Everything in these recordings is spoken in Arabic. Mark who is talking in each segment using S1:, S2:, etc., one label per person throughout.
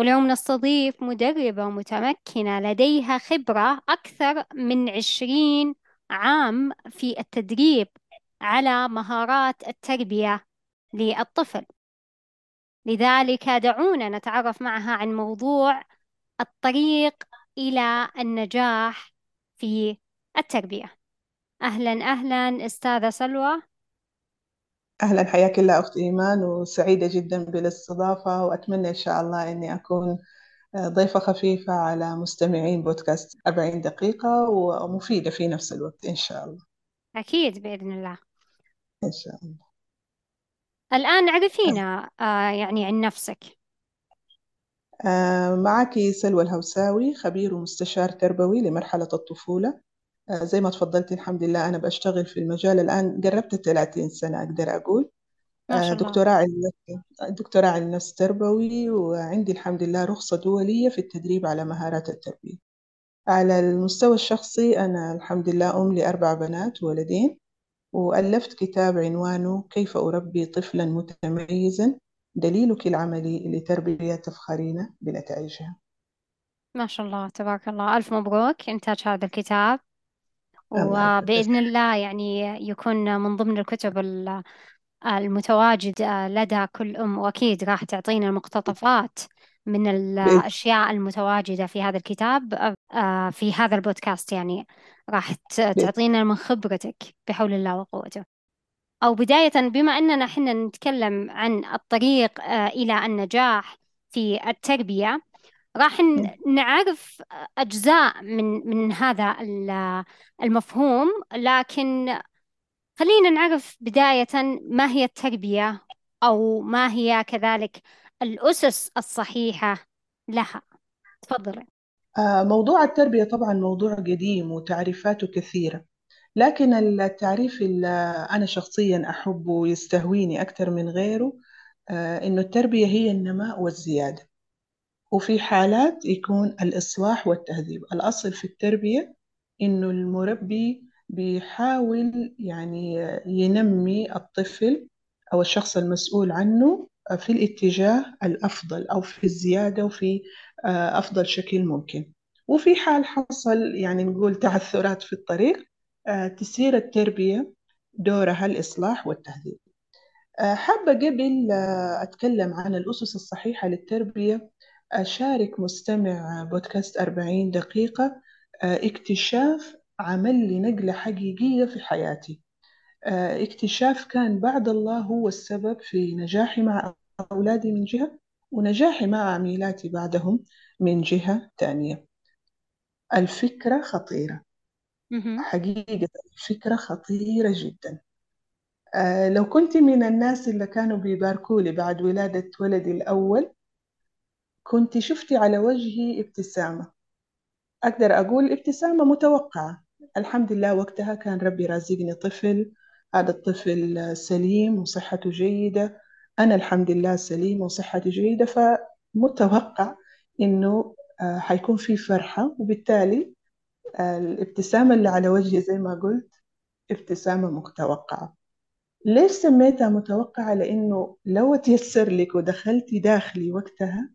S1: واليوم نستضيف مدربة متمكنة لديها خبرة أكثر من عشرين عام في التدريب على مهارات التربية للطفل. لذلك دعونا نتعرف معها عن موضوع الطريق إلى النجاح في التربية. أهلا أهلا أستاذة سلوى.
S2: أهلا حياك الله أخت إيمان وسعيدة جدا بالاستضافة وأتمنى إن شاء الله إني أكون ضيفة خفيفة على مستمعين بودكاست 40 دقيقة ومفيدة في نفس الوقت إن شاء الله.
S1: أكيد بإذن الله.
S2: إن شاء الله.
S1: الآن عرفينا آه يعني عن نفسك.
S2: آه، معك سلوى الهوساوي خبير ومستشار تربوي لمرحلة الطفولة. آه، زي ما تفضلتي الحمد لله أنا بشتغل في المجال الآن قربت 30 سنة أقدر أقول.
S1: ما شاء الله.
S2: دكتوراه علم دكتوراه علم نفس تربوي وعندي الحمد لله رخصة دولية في التدريب على مهارات التربية. على المستوى الشخصي أنا الحمد لله أم لأربع بنات وولدين وألفت كتاب عنوانه كيف أربي طفلا متميزا دليلك العملي لتربية تفخرين بنتائجها.
S1: ما شاء الله تبارك الله. ألف مبروك إنتاج هذا الكتاب.
S2: الله
S1: وبإذن الله يعني يكون من ضمن الكتب ال- المتواجد لدى كل أم وأكيد راح تعطينا مقتطفات من
S2: بإذن
S1: الأشياء المتواجدة في هذا الكتاب آه، في هذا البودكاست يعني. راح
S2: بإذن
S1: تعطينا من خبرتك بحول الله وقوته. أو بداية بما أننا حنا نتكلم عن الطريق آه، إلى النجاح في التربية راح نعرف أجزاء من من هذا ال- المفهوم لكن خلينا نعرف بداية ما هي التربية أو ما هي كذلك الأسس الصحيحة لها. تفضلي
S2: آه، موضوع التربية طبعا موضوع قديم وتعريفاته كثيرة لكن التعريف اللي أنا شخصيا أحبه ويستهويني أكثر من غيره آه، إنه التربية هي النماء والزيادة. وفي حالات يكون الإصلاح والتهذيب. الأصل في التربية إنه المربي بيحاول يعني ينمي الطفل أو الشخص المسؤول عنه في الاتجاه الأفضل أو في الزيادة وفي آه، أفضل شكل ممكن. وفي حال حصل يعني نقول تعثرات في الطريق آه، تسير التربية دورها الإصلاح والتهذيب. آه، حابة قبل أتكلم عن الأسس الصحيحة للتربية أشارك مستمع بودكاست 40 دقيقة آه، اكتشاف عمل لي نقلة حقيقية في حياتي. آه، اكتشاف كان بعد الله هو السبب في نجاحي مع أولادي من جهة ونجاحي مع عميلاتي بعدهم من جهة تانية. الفكرة خطيرة. حقيقة الفكرة خطيرة جدا. آه، لو كنت من الناس اللي كانوا بيباركوا لي بعد ولادة ولدي الأول كنت شفتي على وجهي ابتسامة. أقدر أقول ابتسامة متوقعة. الحمد لله وقتها كان ربي رازقني طفل. هذا الطفل سليم وصحته جيدة. أنا الحمد لله سليم وصحتي جيدة. فمتوقع إنه آه، حيكون في فرحة. وبالتالي آه، الابتسامة اللي على وجهي زي ما قلت ابتسامة متوقعة. ليش سميتها متوقعة؟ لأنه لو تيسر لك ودخلتي داخلي وقتها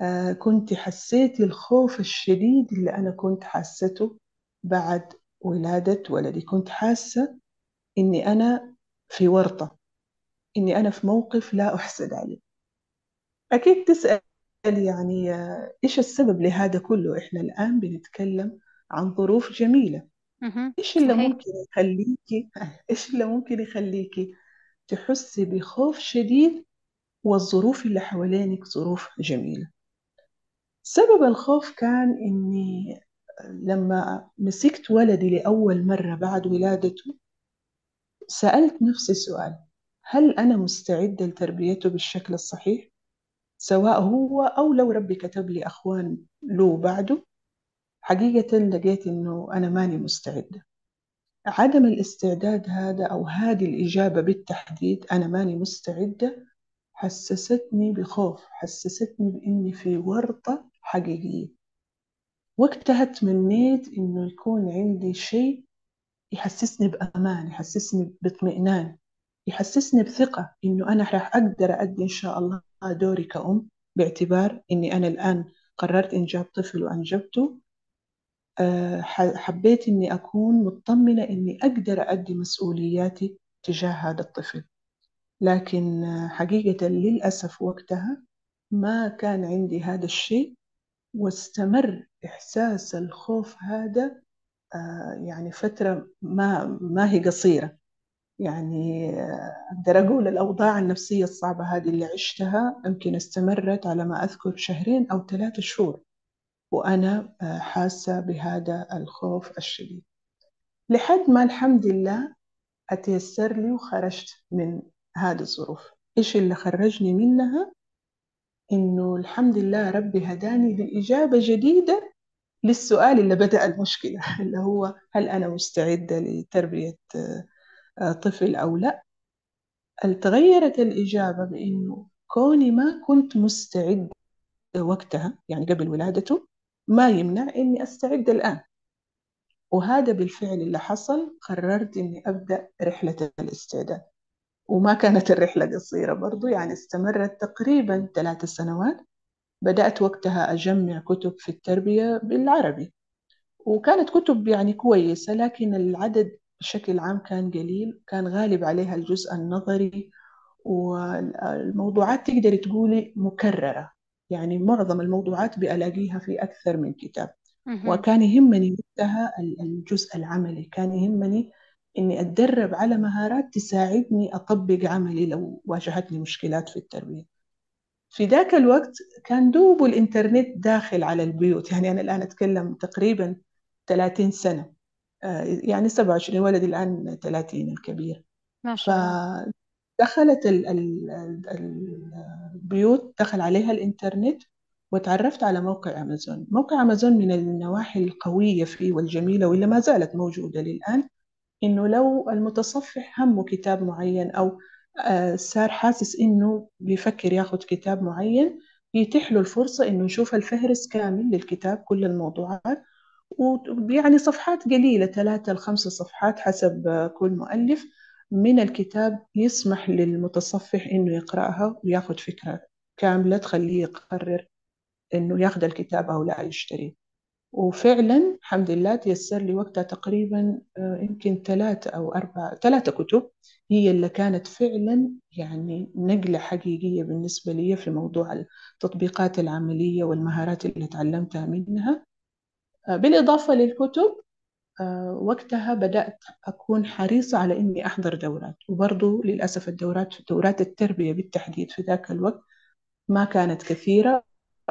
S2: آه كنت حسيتي الخوف الشديد اللي أنا كنت حاسته بعد ولادة ولدي. كنت حاسة إني أنا في ورطة إني أنا في موقف لا أحسد عليه. أكيد تسأل يعني آه، إيش السبب لهذا كله؟ إحنا الآن بنتكلم عن ظروف جميلة. إيش اللي ممكن يخليكي إيش اللي ممكن يخليكي تحسي بخوف شديد والظروف اللي حوالينك ظروف جميلة؟ سبب الخوف كان إني لما مسكت ولدي لأول مرة بعد ولادته سألت نفسي سؤال هل أنا مستعدة لتربيته بالشكل الصحيح؟ سواء هو أو لو ربي كتب لي أخوان له بعده حقيقة لقيت إنه أنا ماني مستعدة عدم الاستعداد هذا أو هذه الإجابة بالتحديد أنا ماني مستعدة حسستني بخوف حسستني بإني في ورطة حقيقية وقتها تمنيت إنه يكون عندي شيء يحسسني بأمان يحسسني باطمئنان يحسسني بثقة إنه أنا راح أقدر أدي إن شاء الله دوري كأم باعتبار إني أنا الآن قررت إنجاب طفل وأنجبته. أه حبيت إني أكون مطمنة إني أقدر أدي مسؤولياتي تجاه هذا الطفل. لكن حقيقة للأسف وقتها ما كان عندي هذا الشيء. واستمر إحساس الخوف هذا آه، يعني فترة ما ما هي قصيرة. يعني آه، أقدر أقول الأوضاع النفسية الصعبة هذه اللي عشتها يمكن استمرت على ما أذكر شهرين أو ثلاثة شهور وأنا آه، حاسة بهذا الخوف الشديد. لحد ما الحمد لله أتيسر لي وخرجت من هذه الظروف. إيش اللي خرجني منها؟ إنه الحمد لله ربي هداني لإجابة جديدة للسؤال اللي بدأ المشكلة اللي هو هل أنا مستعدة لتربية آه، طفل أو لا؟ تغيرت الإجابة بإنه كوني ما كنت مستعدة وقتها يعني قبل ولادته ما يمنع إني أستعد الآن. وهذا بالفعل اللي حصل قررت إني أبدأ رحلة الاستعداد. وما كانت الرحلة قصيرة برضو يعني استمرت تقريبا ثلاث سنوات. بدأت وقتها أجمع كتب في التربية بالعربي. وكانت كتب يعني كويسة لكن العدد بشكل عام كان قليل كان غالب عليها الجزء النظري. والموضوعات تقدر تقولي مكررة يعني معظم الموضوعات بألاقيها في أكثر من كتاب. وكان يهمني وقتها الجزء العملي كان يهمني إني أتدرب على مهارات تساعدني أطبق عملي لو واجهتني مشكلات في التربية. في ذاك الوقت كان دوب الإنترنت داخل على البيوت. يعني أنا الآن أتكلم تقريبا 30 سنة. آه، يعني 27 ولدي الآن 30 الكبير.
S1: ما شاء الله.
S2: فدخلت البيوت دخل عليها الإنترنت وتعرفت على موقع أمازون. موقع أمازون من النواحي القوية فيه والجميلة واللي ما زالت موجودة للآن. إنه لو المتصفح همه كتاب معين أو آه، صار حاسس إنه بيفكر ياخد كتاب معين يتيح له الفرصة إنه يشوف الفهرس كامل للكتاب كل الموضوعات ويعني صفحات قليلة ثلاثة لخمسة صفحات حسب كل مؤلف من الكتاب يسمح للمتصفح إنه يقرأها وياخد فكرة كاملة تخليه يقرر إنه ياخد الكتاب أو لا يشتريه. وفعلا الحمد لله تيسر لي وقتها تقريبا آه، يمكن ثلاثة أو أربعة ثلاثة كتب هي اللي كانت فعلا يعني نقلة حقيقية بالنسبة لي في موضوع التطبيقات العملية والمهارات اللي تعلمتها منها. آه، بالإضافة للكتب آه، وقتها بدأت أكون حريصة على إني أحضر دورات. وبرضو للأسف الدورات دورات التربية بالتحديد في ذاك الوقت ما كانت كثيرة.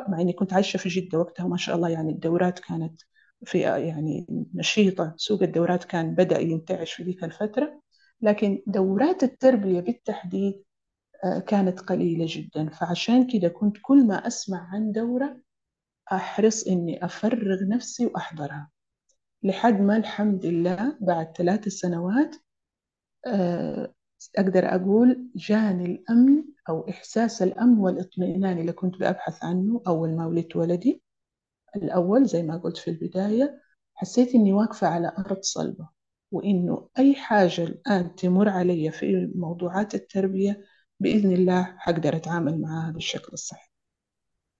S2: مع إني كنت عايشة في جدة وقتها وما شاء الله يعني الدورات كانت في يعني نشيطة سوق الدورات كان بدأ ينتعش في ذيك الفترة لكن دورات التربية بالتحديد آه، كانت قليلة جدا. فعشان كده كنت كل ما أسمع عن دورة أحرص إني أفرغ نفسي وأحضرها. لحد ما الحمد لله بعد ثلاث سنوات آه، أقدر أقول جاني الأمن أو إحساس الأمن والإطمئنان اللي كنت بأبحث عنه أول ما ولدت ولدي. الأول زي ما قلت في البداية حسيت إني واقفة على أرض صلبة وإنه أي حاجة الآن تمر علي في موضوعات التربية بإذن الله حقدر أتعامل معها بالشكل الصحيح.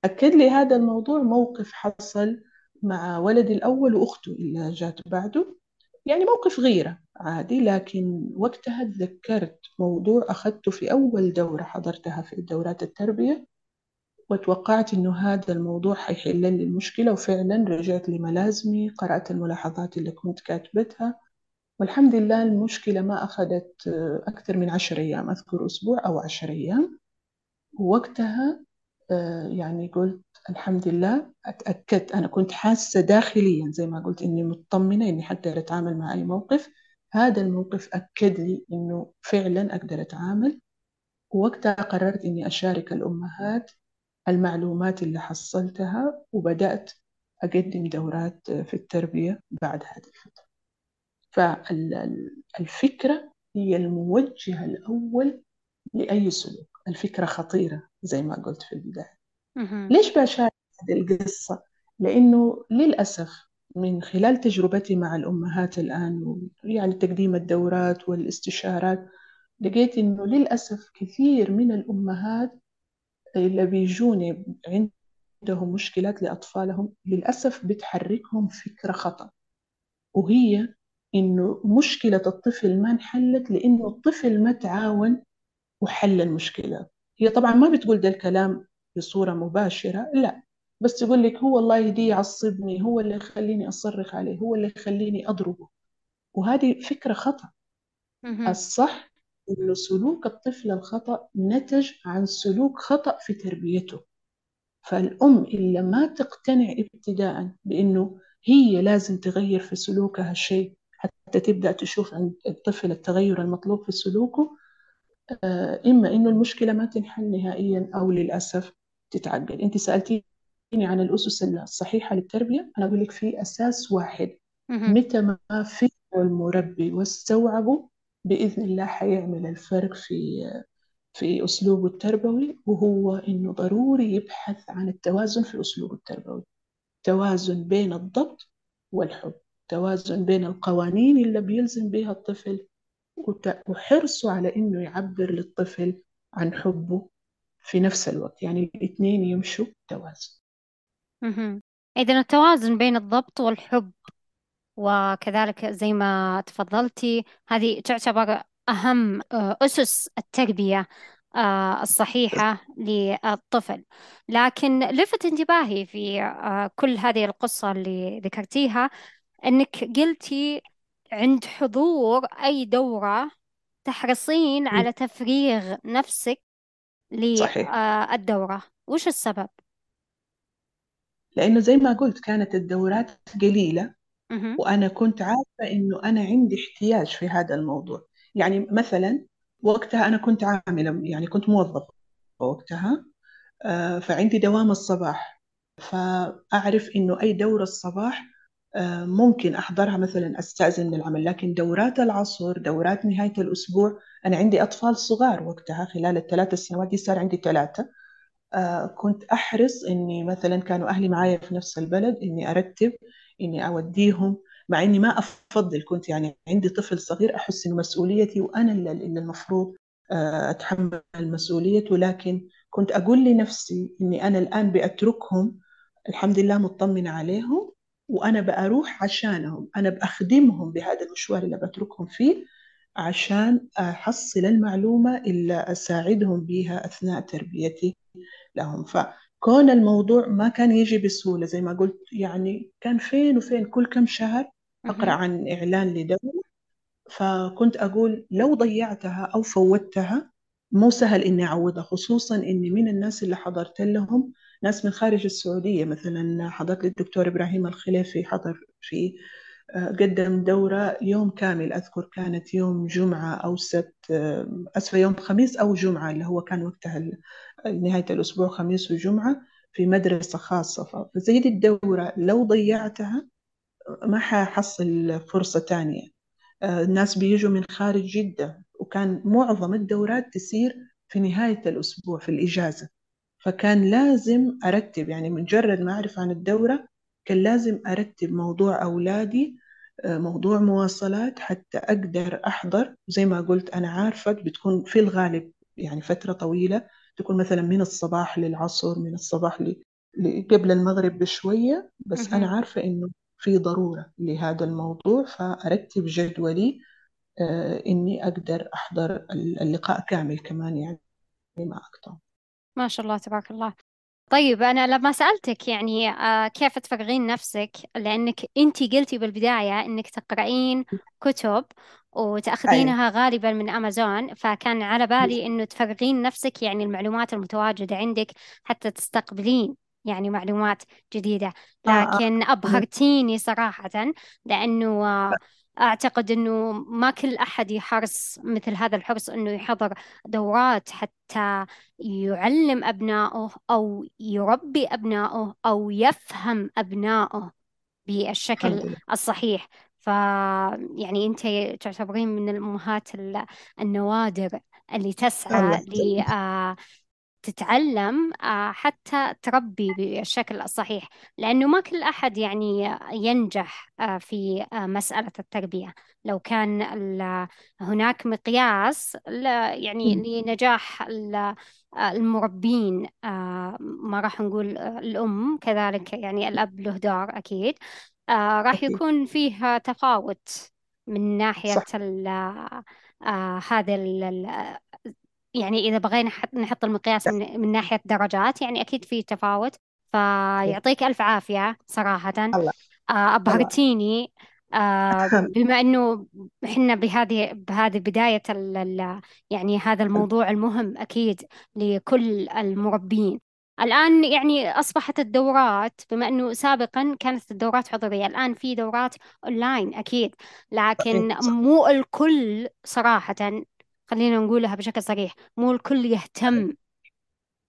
S2: أكد لي هذا الموضوع موقف حصل مع ولدي الأول وأخته اللي جات بعده. يعني موقف غيرة عادي لكن وقتها تذكرت موضوع أخذته في أول دورة حضرتها في دورات التربية وتوقعت إنه هذا الموضوع حيحل لي المشكلة وفعلا رجعت لملازمي قرأت الملاحظات اللي كنت كاتبتها والحمد لله المشكلة ما أخذت أكثر من عشر أيام أذكر أسبوع أو عشر أيام. ووقتها آه، يعني قلت الحمد لله. أتأكدت أنا كنت حاسة داخليا زي ما قلت إني مطمنة إني حقدر أتعامل مع أي موقف. هذا الموقف أكد لي إنه فعلا أقدر أتعامل. ووقتها قررت إني أشارك الأمهات المعلومات اللي حصلتها وبدأت أقدم دورات في التربية بعد هذه الفترة فالفكرة هي الموجه الأول لأي سلوك. الفكرة خطيرة زي ما قلت في البداية. ليش بشارك هذه القصة؟ لأنه للأسف من خلال تجربتي مع الأمهات الآن يعني تقديم الدورات والاستشارات لقيت إنه للأسف كثير من الأمهات اللي بيجوني عندهم مشكلات لأطفالهم للأسف بتحركهم فكرة خطأ. وهي إنه مشكلة الطفل ما انحلت لأنه الطفل ما تعاون وحل المشكلة. هي طبعا ما بتقول ده الكلام بصورة مباشرة؟ لا. بس تقول لك هو الله يهديه يعصبني هو اللي يخليني أصرخ عليه هو اللي يخليني أضربه. وهذه فكرة خطأ. الصح إنه سلوك الطفل الخطأ نتج عن سلوك خطأ في تربيته. فالأم اللي ما تقتنع ابتداء بأنه هي لازم تغير في سلوكها شيء حتى تبدأ تشوف عند الطفل التغير المطلوب في سلوكه. آه، إما إنه المشكلة ما تنحل نهائيا أو للأسف تتعقد. أنت سألتيني عن الأسس الصحيحة للتربية أنا أقول لك في أساس واحد. متى ما فهمه المربي واستوعبه بإذن الله حيعمل الفرق في في أسلوبه التربوي وهو إنه ضروري يبحث عن التوازن في أسلوبه التربوي. توازن بين الضبط والحب. توازن بين القوانين اللي بيلزم بها الطفل وحرصه على إنه يعبر للطفل عن حبه. في نفس الوقت يعني الاثنين يمشوا توازن.
S1: إذا التوازن بين الضبط والحب وكذلك زي ما تفضلتي هذه تعتبر أهم آه، أسس التربية آه، الصحيحة للطفل لكن لفت انتباهي في آه، كل هذه القصة اللي ذكرتيها أنك قلتي عند حضور أي دورة تحرصين. على تفريغ نفسك
S2: صحيح.
S1: للدورة وش السبب؟
S2: لأنه زي ما قلت كانت الدورات قليلة
S1: مهم.
S2: وأنا كنت عارفة إنه أنا عندي احتياج في هذا الموضوع. يعني مثلا وقتها أنا كنت عاملة يعني كنت موظفة وقتها آه، فعندي دوام الصباح. فأعرف إنه أي دورة الصباح آه، ممكن أحضرها مثلا أستأذن من العمل لكن دورات العصر دورات نهاية الأسبوع أنا عندي أطفال صغار وقتها خلال الثلاث سنوات دي صار عندي ثلاثة. آه، كنت أحرص إني مثلا كانوا أهلي معايا في نفس البلد إني أرتب إني أوديهم مع إني ما أفضل كنت يعني عندي طفل صغير أحس إنه مسؤوليتي وأنا اللي المفروض آه، أتحمل مسؤوليته لكن كنت أقول لنفسي إني أنا الآن بأتركهم الحمد لله مطمنة عليهم وأنا بأروح عشانهم أنا بأخدمهم بهذا المشوار اللي بتركهم فيه عشان أحصل المعلومة اللي أساعدهم بها أثناء تربيتي لهم فكون الموضوع ما كان يجي بسهولة زي ما قلت يعني كان فين وفين كل كم شهر أقرأ
S1: مهم.
S2: عن إعلان لدورة فكنت أقول لو ضيعتها أو فوتها مو سهل إني أعوضها خصوصا إني من الناس اللي حضرت لهم ناس من خارج السعودية مثلا حضرت للدكتور إبراهيم الخليفي حضر في آه، قدم دورة يوم كامل أذكر كانت يوم جمعة أو سبت آه، أسفة يوم خميس أو جمعة اللي هو كان وقتها نهاية الأسبوع خميس وجمعة في مدرسة خاصة. فزي دي الدورة لو ضيعتها ما ححصل فرصة تانية. آه، الناس بيجوا من خارج جدة وكان معظم الدورات تسير في نهاية الأسبوع في الإجازة. فكان لازم أرتب يعني مجرد ما أعرف عن الدورة كان لازم أرتب موضوع أولادي آه، موضوع مواصلات حتى أقدر أحضر زي ما قلت أنا عارفة بتكون في الغالب يعني فترة طويلة تكون مثلا من الصباح للعصر من الصباح ل... قبل المغرب بشوية بس أنا. عارفة إنه في ضرورة لهذا الموضوع فأرتب جدولي آه، إني أقدر أحضر اللقاء كامل كمان يعني ما أقطع
S1: ما شاء الله تبارك الله. طيب أنا لما سألتك يعني آه، كيف تفرغين نفسك؟ لأنك أنتي قلتي بالبداية أنك تقرأين كتب
S2: أيوة.
S1: وتأخذينها غالبا من أمازون فكان على بالي أنه تفرغين نفسك يعني المعلومات المتواجدة عندك حتى تستقبلين يعني معلومات جديدة.
S2: آه آه.
S1: لكن أبهرتيني صراحة لأنه آه، أعتقد أنه ما كل أحد يحرص مثل هذا الحرص أنه يحضر دورات حتى يعلم أبنائه أو يربي أبنائه أو يفهم أبنائه بالشكل الصحيح. ف يعني أنت تعتبرين من الأمهات ال- النوادر اللي تسعى تتعلم آه، حتى تربي بالشكل الصحيح لأنه ما كل أحد يعني ينجح آه، في آه، مسألة التربية. لو كان هناك مقياس يعني. لنجاح ال- المربين ما راح نقول الأم كذلك يعني الأب له دور أكيد راح يكون فيه تفاوت من ناحية هذا يعني إذا بغينا نحط المقياس من, من ناحية درجات يعني أكيد في تفاوت. فيعطيك ألف عافية صراحة.
S2: الله.
S1: آه، أبهرتيني. آه، بما إنه إحنا بهذه بهذه ال ال يعني هذا الموضوع المهم أكيد لكل المربين. الآن يعني أصبحت الدورات بما إنه سابقا كانت الدورات حضورية الآن في دورات أونلاين أكيد. لكن مو الكل صراحة خلينا نقولها بشكل صريح مو الكل يهتم
S2: فعلا.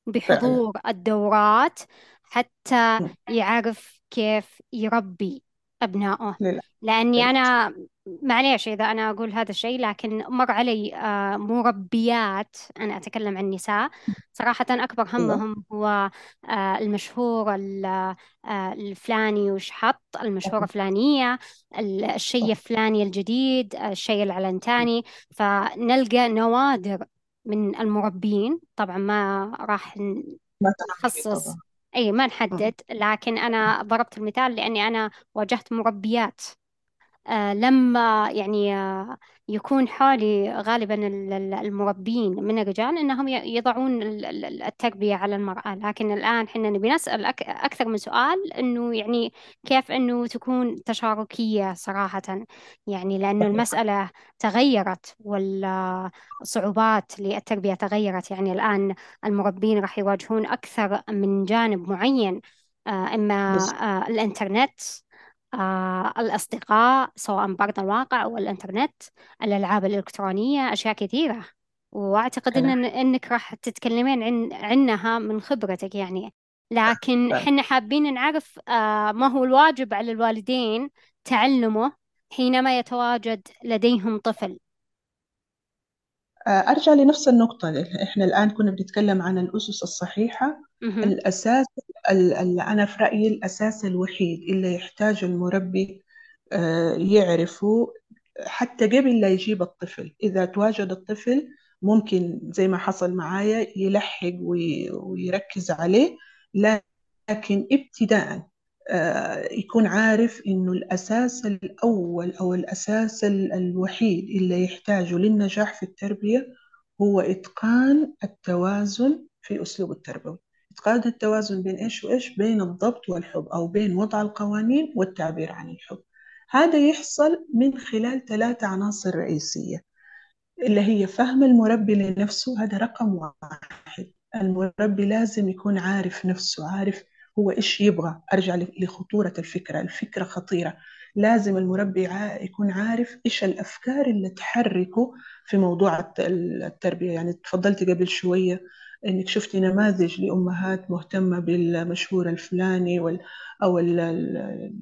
S1: بحضور الدورات حتى. يعرف كيف يربي أبنائه. لأني أنا معليش إذا أنا أقول هذا الشيء لكن مر علي آه، مربيات أنا أتكلم عن نساء صراحة أكبر همهم هو آه، المشهور ال- آه، الفلاني وش حط المشهورة فلانية ال- الشيء الفلاني الجديد الشيء العلنتاني. فنلقى نوادر من المربين طبعا ما راح
S2: ما
S1: نخصص.
S2: طبعا.
S1: أي ما. نحدد. لكن أنا ضربت المثال لأني أنا واجهت مربيات. لما يعني آه، يكون حولي غالبا ال- ال- المربين من الرجال إنهم يضعون ال- ال- التربية على المرأة. لكن الآن حنا نبي نسأل أك- أكثر من سؤال إنه يعني كيف إنه تكون تشاركية صراحة؟ يعني لأنه
S2: صحيح.
S1: المسألة تغيرت والصعوبات للتربية تغيرت. يعني الآن المربين راح يواجهون أكثر من جانب معين آه، إما
S2: بس
S1: آه، الأصدقاء سواء برضه الواقع أو الإنترنت الألعاب الإلكترونية أشياء كثيرة. وأعتقد
S2: كلام
S1: إن إنك راح تتكلمين عن عنها من خبرتك يعني. لكن
S2: فعلا
S1: حنا حابين نعرف آه، ما هو الواجب على الوالدين تعلمه حينما يتواجد لديهم طفل؟
S2: آه، أرجع لنفس النقطة. إحنا الآن كنا بنتكلم عن الأسس الصحيحة.
S1: مهم.
S2: الأساس ال- ال- أنا في رأيي الأساس الوحيد اللي يحتاج المربي آه، يعرفه حتى قبل لا يجيب الطفل. إذا تواجد الطفل ممكن زي ما حصل معايا يلحق وي- ويركز عليه لكن ابتداء آه، يكون عارف إنه الأساس الأول أو الأساس ال- الوحيد اللي يحتاجه للنجاح في التربية هو إتقان التوازن في أسلوب التربوي. إتقان التوازن بين إيش وإيش؟ بين الضبط والحب أو بين وضع القوانين والتعبير عن الحب. هذا يحصل من خلال ثلاثة عناصر رئيسية اللي هي فهم المربي لنفسه هذا رقم واحد. المربي لازم يكون عارف نفسه عارف هو إيش يبغى. أرجع لخطورة الفكرة. الفكرة خطيرة. لازم المربي يكون عارف إيش الأفكار اللي تحركه في موضوع الت- التربية. يعني تفضلت قبل شوية إنك شفتي نماذج لأمهات مهتمة بالمشهور الفلاني وال ال-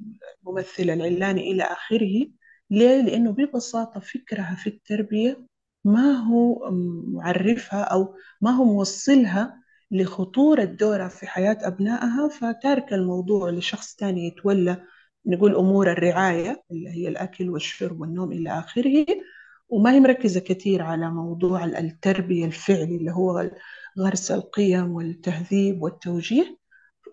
S2: الممثل العلاني إلى آخره ليه؟ لأنه ببساطة فكرها في التربية ما هو معرفها أو ما هو موصلها لخطورة دورها في حياة أبنائها فتارك الموضوع لشخص تاني يتولى نقول أمور الرعاية اللي هي الأكل والشرب والنوم إلى آخره وما هي مركزة كثير على موضوع التربية الفعلي اللي هو غرس القيم والتهذيب والتوجيه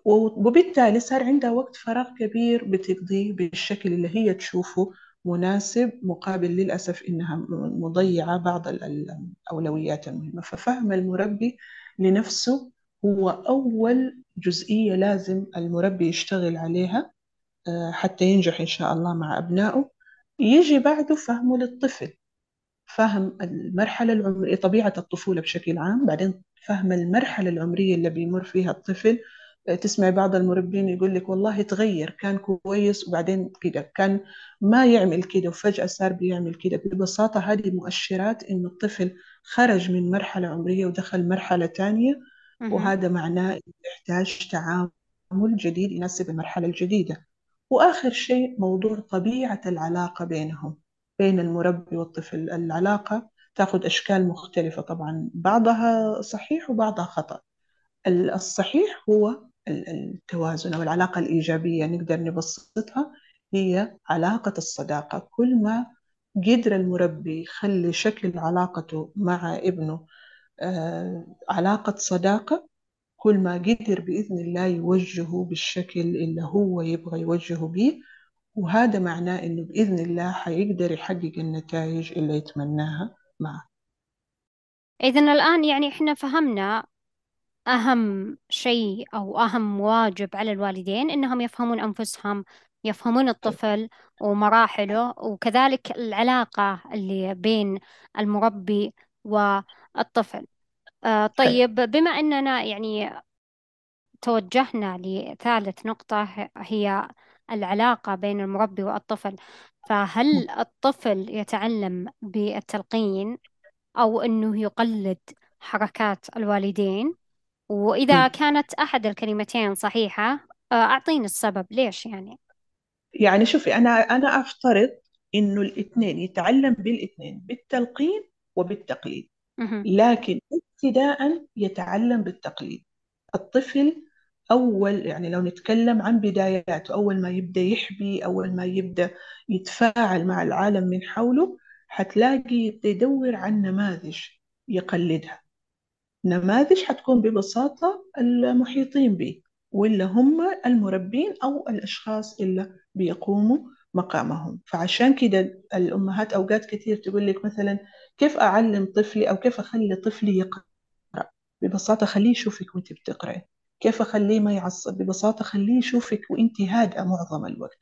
S2: وبالتالي صار عندها وقت فراغ كبير بتقضيه بالشكل اللي هي تشوفه مناسب مقابل للأسف إنها مضيعة بعض الأولويات المهمة. ففهم المربي لنفسه هو أول جزئية لازم المربي يشتغل عليها آه، حتى ينجح إن شاء الله مع أبنائه. يجي بعده فهمه للطفل. فهم المرحلة العمرية طبيعة الطفولة بشكل عام بعدين فهم المرحلة العمرية اللي بيمر فيها الطفل. تسمع بعض المربين يقول لك والله تغير كان كويس وبعدين كده كان ما يعمل كده وفجأة صار بيعمل كده. ببساطة هذه مؤشرات إنه الطفل خرج من مرحلة عمرية ودخل مرحلة تانية وهذا معناه يحتاج تعامل جديد يناسب المرحلة الجديدة. وآخر شيء موضوع طبيعة العلاقة بينهم. بين المربي والطفل العلاقة تأخذ أشكال مختلفة طبعا بعضها صحيح وبعضها خطأ. الصحيح هو التوازن أو العلاقة الإيجابية نقدر نبسطها هي علاقة الصداقة. كل ما قدر المربي يخلي شكل علاقته مع ابنه آه علاقة صداقة كل ما قدر بإذن الله يوجهه بالشكل اللي هو يبغى يوجهه به وهذا معناه إنه بإذن الله حيقدر يحقق النتائج اللي يتمناها معه.
S1: إذا الآن يعني إحنا فهمنا أهم شيء أو أهم واجب على الوالدين إنهم يفهمون أنفسهم يفهمون الطفل ومراحله وكذلك العلاقة اللي بين المربي والطفل. آه طيب بما أننا يعني توجهنا لثالث نقطة هي العلاقة بين المربي والطفل. فهل الطفل يتعلم بالتلقين أو أنه يقلد حركات الوالدين؟ وإذا كانت أحد الكلمتين صحيحة آه، أعطيني السبب. ليش يعني؟
S2: يعني شوفي أنا أنا أفترض إنه الاثنين يتعلم بالاثنين بالتلقين وبالتقليد. لكن ابتداء يتعلم بالتقليد. الطفل أول يعني لو نتكلم عن بداياته أول ما يبدأ يحبي أول ما يبدأ يتفاعل مع العالم من حوله حتلاقي يبدأ يدور عن نماذج يقلدها. نماذج حتكون ببساطة المحيطين به ولا هم المربين أو الأشخاص اللي بيقوموا مقامهم. فعشان كده الأمهات أوقات كثير تقول لك مثلا كيف أعلم طفلي أو كيف أخلي طفلي يقرأ؟ ببساطة خليه يشوفك وأنت بتقرأي. كيف أخليه ما يعصب؟ ببساطة خليه يشوفك وأنت هادئة معظم الوقت.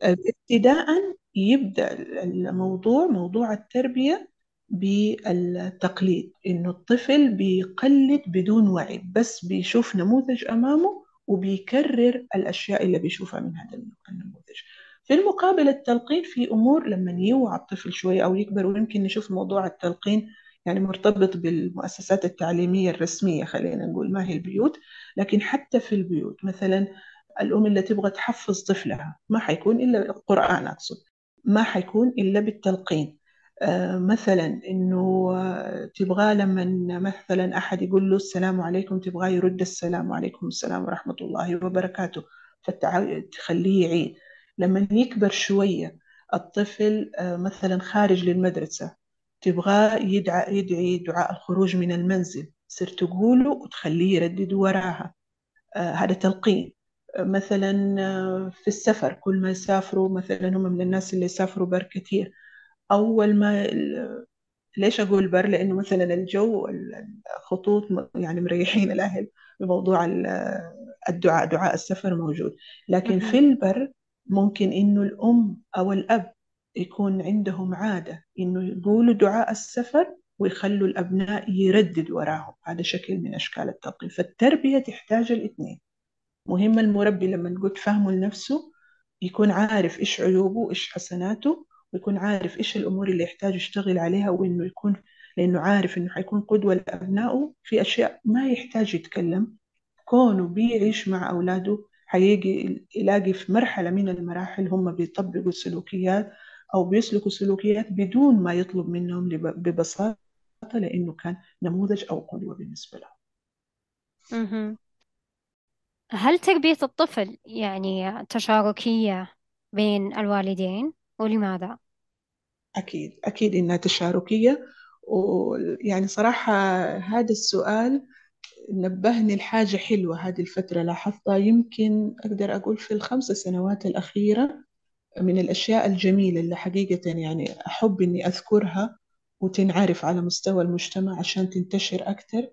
S2: فابتداء يبدأ الموضوع موضوع التربية بالتقليد إنه الطفل بيقلد بدون وعي بس بيشوف نموذج أمامه وبيكرر الأشياء اللي بيشوفها من هذا النموذج. في المقابل التلقين في أمور لما يوعى الطفل شوي أو يكبر ويمكن نشوف موضوع التلقين يعني مرتبط بالمؤسسات التعليمية الرسمية خلينا نقول ما هي البيوت لكن حتى في البيوت مثلا الأم اللي تبغى تحفظ طفلها ما حيكون إلا القرآن أقصد ما حيكون إلا بالتلقين. آه مثلا إنه تبغى لما مثلا أحد يقول له السلام عليكم تبغى يرد السلام عليكم السلام ورحمة الله وبركاته فتخليه يعيد. لما يكبر شوية الطفل آه مثلا خارج للمدرسة تبغاه يدعى يدعي دعاء الخروج من المنزل صرت تقوله وتخليه يردد وراها. آه هذا تلقين. آه مثلا آه في السفر كل ما يسافروا مثلا هم من الناس اللي يسافروا بر كثير. أول ما ليش أقول بر؟ لأنه مثلا الجو الخطوط يعني مريحين الأهل بموضوع الدعاء دعاء السفر موجود. لكن في البر ممكن إنه الأم أو الأب يكون عندهم عادة إنه يقولوا دعاء السفر ويخلوا الأبناء يردد وراهم. هذا شكل من أشكال التلقين فالتربية تحتاج الاثنين. مهم المربي لما نقول فهمه لنفسه يكون عارف إيش عيوبه وإيش حسناته ويكون عارف إيش الأمور اللي يحتاج يشتغل عليها وإنه يكون لأنه عارف إنه حيكون قدوة لأبنائه في أشياء ما يحتاج يتكلم. كونه بيعيش مع أولاده حيجي يلاقي في مرحلة من المراحل هم بيطبقوا سلوكيات أو بيسلكوا سلوكيات بدون ما يطلب منهم ببساطة لأنه كان نموذج أو قدوة بالنسبة لهم.
S1: هل تربية الطفل يعني تشاركية بين الوالدين ولماذا؟
S2: أكيد أكيد إنها تشاركية. ويعني صراحة هذا السؤال نبهني لحاجة حلوة هذه الفترة لاحظتها. يمكن أقدر أقول في الخمس سنوات الأخيرة من الأشياء الجميلة اللي حقيقة يعني أحب إني أذكرها وتنعرف على مستوى المجتمع عشان تنتشر أكثر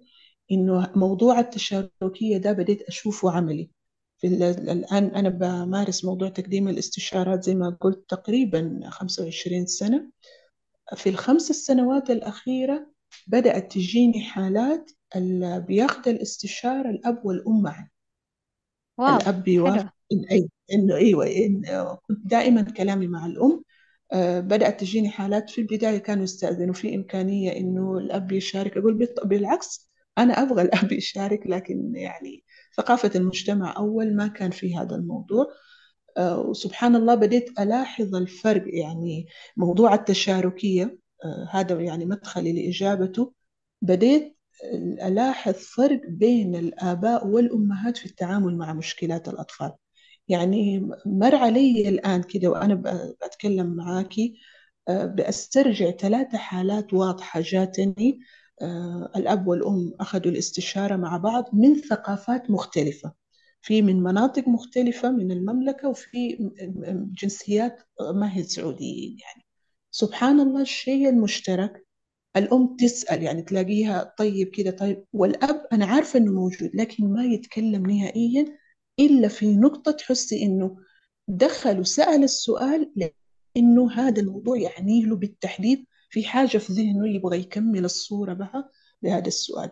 S2: إنه موضوع التشاركية ده بديت أشوفه عملي. في الآن أنا بمارس موضوع تقديم الاستشارات زي ما قلت تقريبا 25 سنة. في الخمس السنوات الأخيرة بدأت تجيني حالات اللي بياخد الاستشارة الأب والأم معا. الأب بيوافق إنه أيوه إن كنت دائما كلامي مع الأم آه، بدأت تجيني حالات في البداية كانوا يستأذنوا في إمكانية إنه الأب يشارك أقول بالعكس أنا أبغى الأب يشارك لكن يعني ثقافة المجتمع أول ما كان في هذا الموضوع. آه، وسبحان الله بديت ألاحظ الفرق يعني موضوع التشاركية آه، هذا يعني مدخلي لإجابته. بديت ألاحظ فرق بين الآباء والأمهات في التعامل مع مشكلات الأطفال. يعني مر علي الآن كده وأنا بتكلم معاكي آه، بأسترجع ثلاثة حالات واضحة جاتني آه، الأب والأم أخذوا الاستشارة مع بعض من ثقافات مختلفة. في من مناطق مختلفة من المملكة وفي جنسيات ما هي سعوديين يعني. سبحان الله الشيء المشترك الأم تسأل يعني تلاقيها طيب كده طيب والأب أنا عارفة إنه موجود لكن ما يتكلم نهائيا إلا في نقطة تحسي إنه دخل وسأل السؤال لأنه هذا الموضوع يعني له بالتحديد في حاجة في ذهنه يبغى يكمل الصورة بها لهذا السؤال.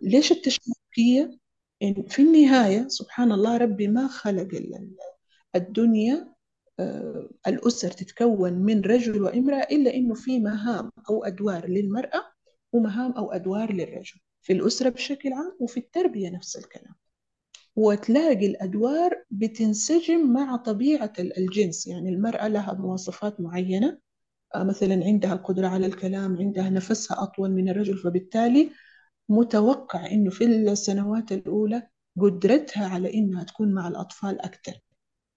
S2: فليش التشابكية؟ إن في النهاية سبحان الله ربي ما خلق ال- الدنيا آه، الأسر تتكون من رجل وامرأة إلا إنه في مهام أو أدوار للمرأة ومهام أو أدوار للرجل في الأسرة بشكل عام وفي التربية نفس الكلام وتلاقي الأدوار بتنسجم مع طبيعة ال- الجنس. يعني المرأة لها مواصفات معينة آه، مثلا عندها القدرة على الكلام عندها نفسها أطول من الرجل فبالتالي متوقع إنه في السنوات الأولى قدرتها على إنها تكون مع الأطفال أكثر.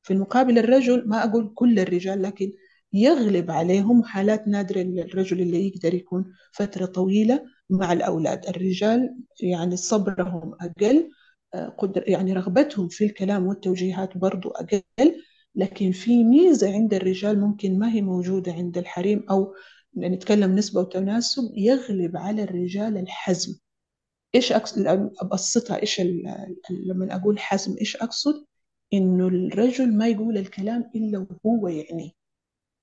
S2: في المقابل الرجل ما أقول كل الرجال لكن يغلب عليهم حالات نادرة الرجل اللي يقدر يكون فترة طويلة مع الأولاد. الرجال يعني صبرهم أقل قدر يعني رغبتهم في الكلام والتوجيهات برضو أقل لكن في ميزة عند الرجال ممكن ما هي موجودة عند الحريم أو نتكلم نسبة وتناسب يغلب على الرجال الحزم. أبسطها إيش ال- ال- لما أقول حزم إيش أقصد؟ إنه الرجل ما يقول الكلام إلا وهو يعنيه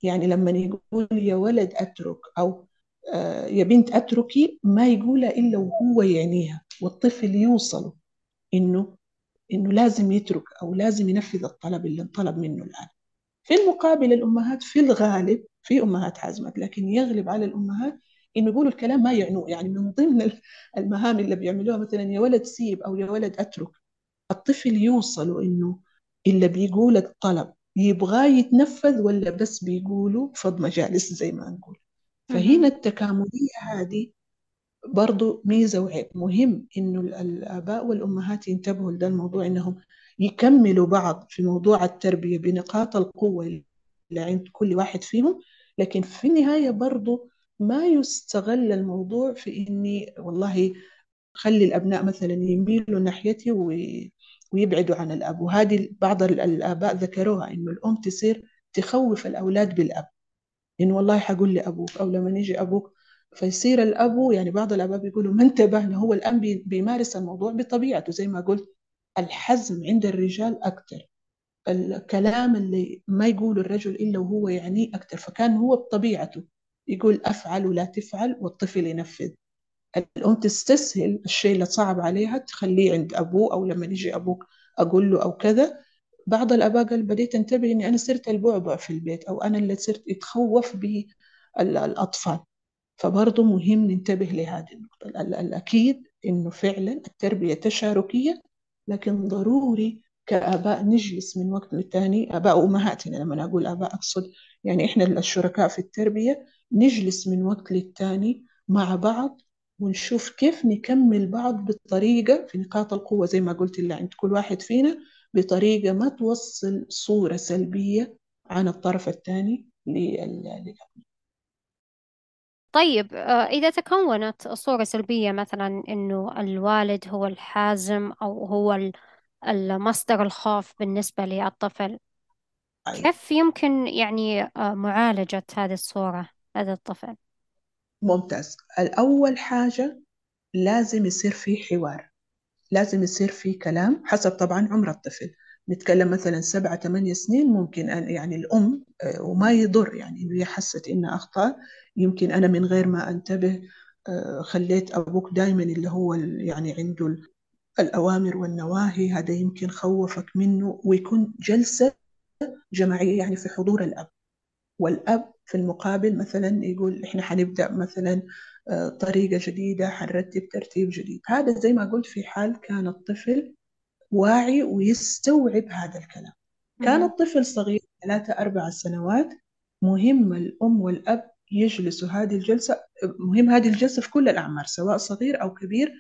S2: يعني لما يقول يا ولد أترك أو آه، يا بنت أتركي ما يقولها إلا وهو يعنيها والطفل يوصل إنه إنه لازم يترك أو لازم ينفذ الطلب اللي انطلب منه الآن. في المقابل الأمهات في الغالب في أمهات حازمات لكن يغلب على الأمهات إنه يقولوا الكلام ما يعنوه. يعني من ضمن المهام اللي بيعملوها مثلا يا ولد سيب أو يا ولد أترك الطفل يوصل إنه اللي بيقول الطلب. يبغاه يتنفذ ولا بس بيقولوا فض مجالس زي ما نقول. فهنا
S1: مهم.
S2: التكاملية هذه برضو ميزة وعيب. مهم إنه ال- الآباء والأمهات ينتبهوا لده الموضوع إنهم يكملوا بعض في موضوع التربية بنقاط القوة اللي عند كل واحد فيهم لكن في النهاية برضو ما يستغل الموضوع في إني والله خلي الأبناء مثلا يميلوا ناحيتي وي- ويبعدوا عن الأب. وهذه بعض ال- الآباء ذكروها إنه الأم تصير تخوف الأولاد بالأب. إنه والله حقول لأبوك أو لما يجي أبوك فيصير الأب يعني بعض الآباء بيقولوا ما انتبه هو الآن بي- بيمارس الموضوع بطبيعته زي ما قلت الحزم عند الرجال أكثر الكلام اللي ما يقوله الرجل إلا وهو يعنيه أكثر فكان هو بطبيعته يقول أفعل ولا تفعل والطفل ينفذ. الأم تستسهل الشيء اللي صعب عليها تخليه عند أبوه أو لما يجي أبوك أقول له أو كذا. بعض الآباء قال بديت أنتبه إني أنا صرت البعبع في البيت أو أنا اللي صرت يتخوف به ال- الأطفال. فبرضه مهم ننتبه لهذه النقطة. ال- ال- الأكيد إنه فعلا التربية تشاركية لكن ضروري كآباء نجلس من وقت للتاني. آباء وأمهاتنا لما أقول آباء أقصد يعني إحنا الشركاء في التربية نجلس من وقت للتاني مع بعض ونشوف كيف نكمل بعض بالطريقة في نقاط القوة زي ما قلت اللي عند كل واحد فينا بطريقة ما توصل صورة سلبية عن الطرف الثاني لل...
S1: طيب آه، إذا تكونت صورة سلبية مثلا إنه الوالد هو الحازم أو هو ال- المصدر الخوف بالنسبة للطفل كيف يمكن يعني آه، معالجة هذه الصورة هذا الطفل؟
S2: ممتاز. الأول حاجة لازم يصير في حوار لازم يصير في كلام حسب طبعا عمر الطفل. نتكلم مثلا سبعة ثمانية سنين ممكن أن يعني الأم آه، وما يضر يعني إنه هي حست إنها أخطأ. يمكن أنا من غير ما أنتبه آه، خليت أبوك دائما اللي هو يعني عنده الأوامر والنواهي هذا يمكن خوفك منه ويكون جلسة جماعية يعني في حضور الأب. والأب في المقابل مثلا يقول إحنا حنبدأ مثلا آه، طريقة جديدة حنرتب ترتيب جديد. هذا زي ما قلت في حال كان الطفل واعي ويستوعب هذا الكلام. كان الطفل صغير ثلاثة أربع سنوات مهم الأم والأب يجلسوا هذه الجلسة مهم هذه الجلسة في كل الأعمار سواء صغير أو كبير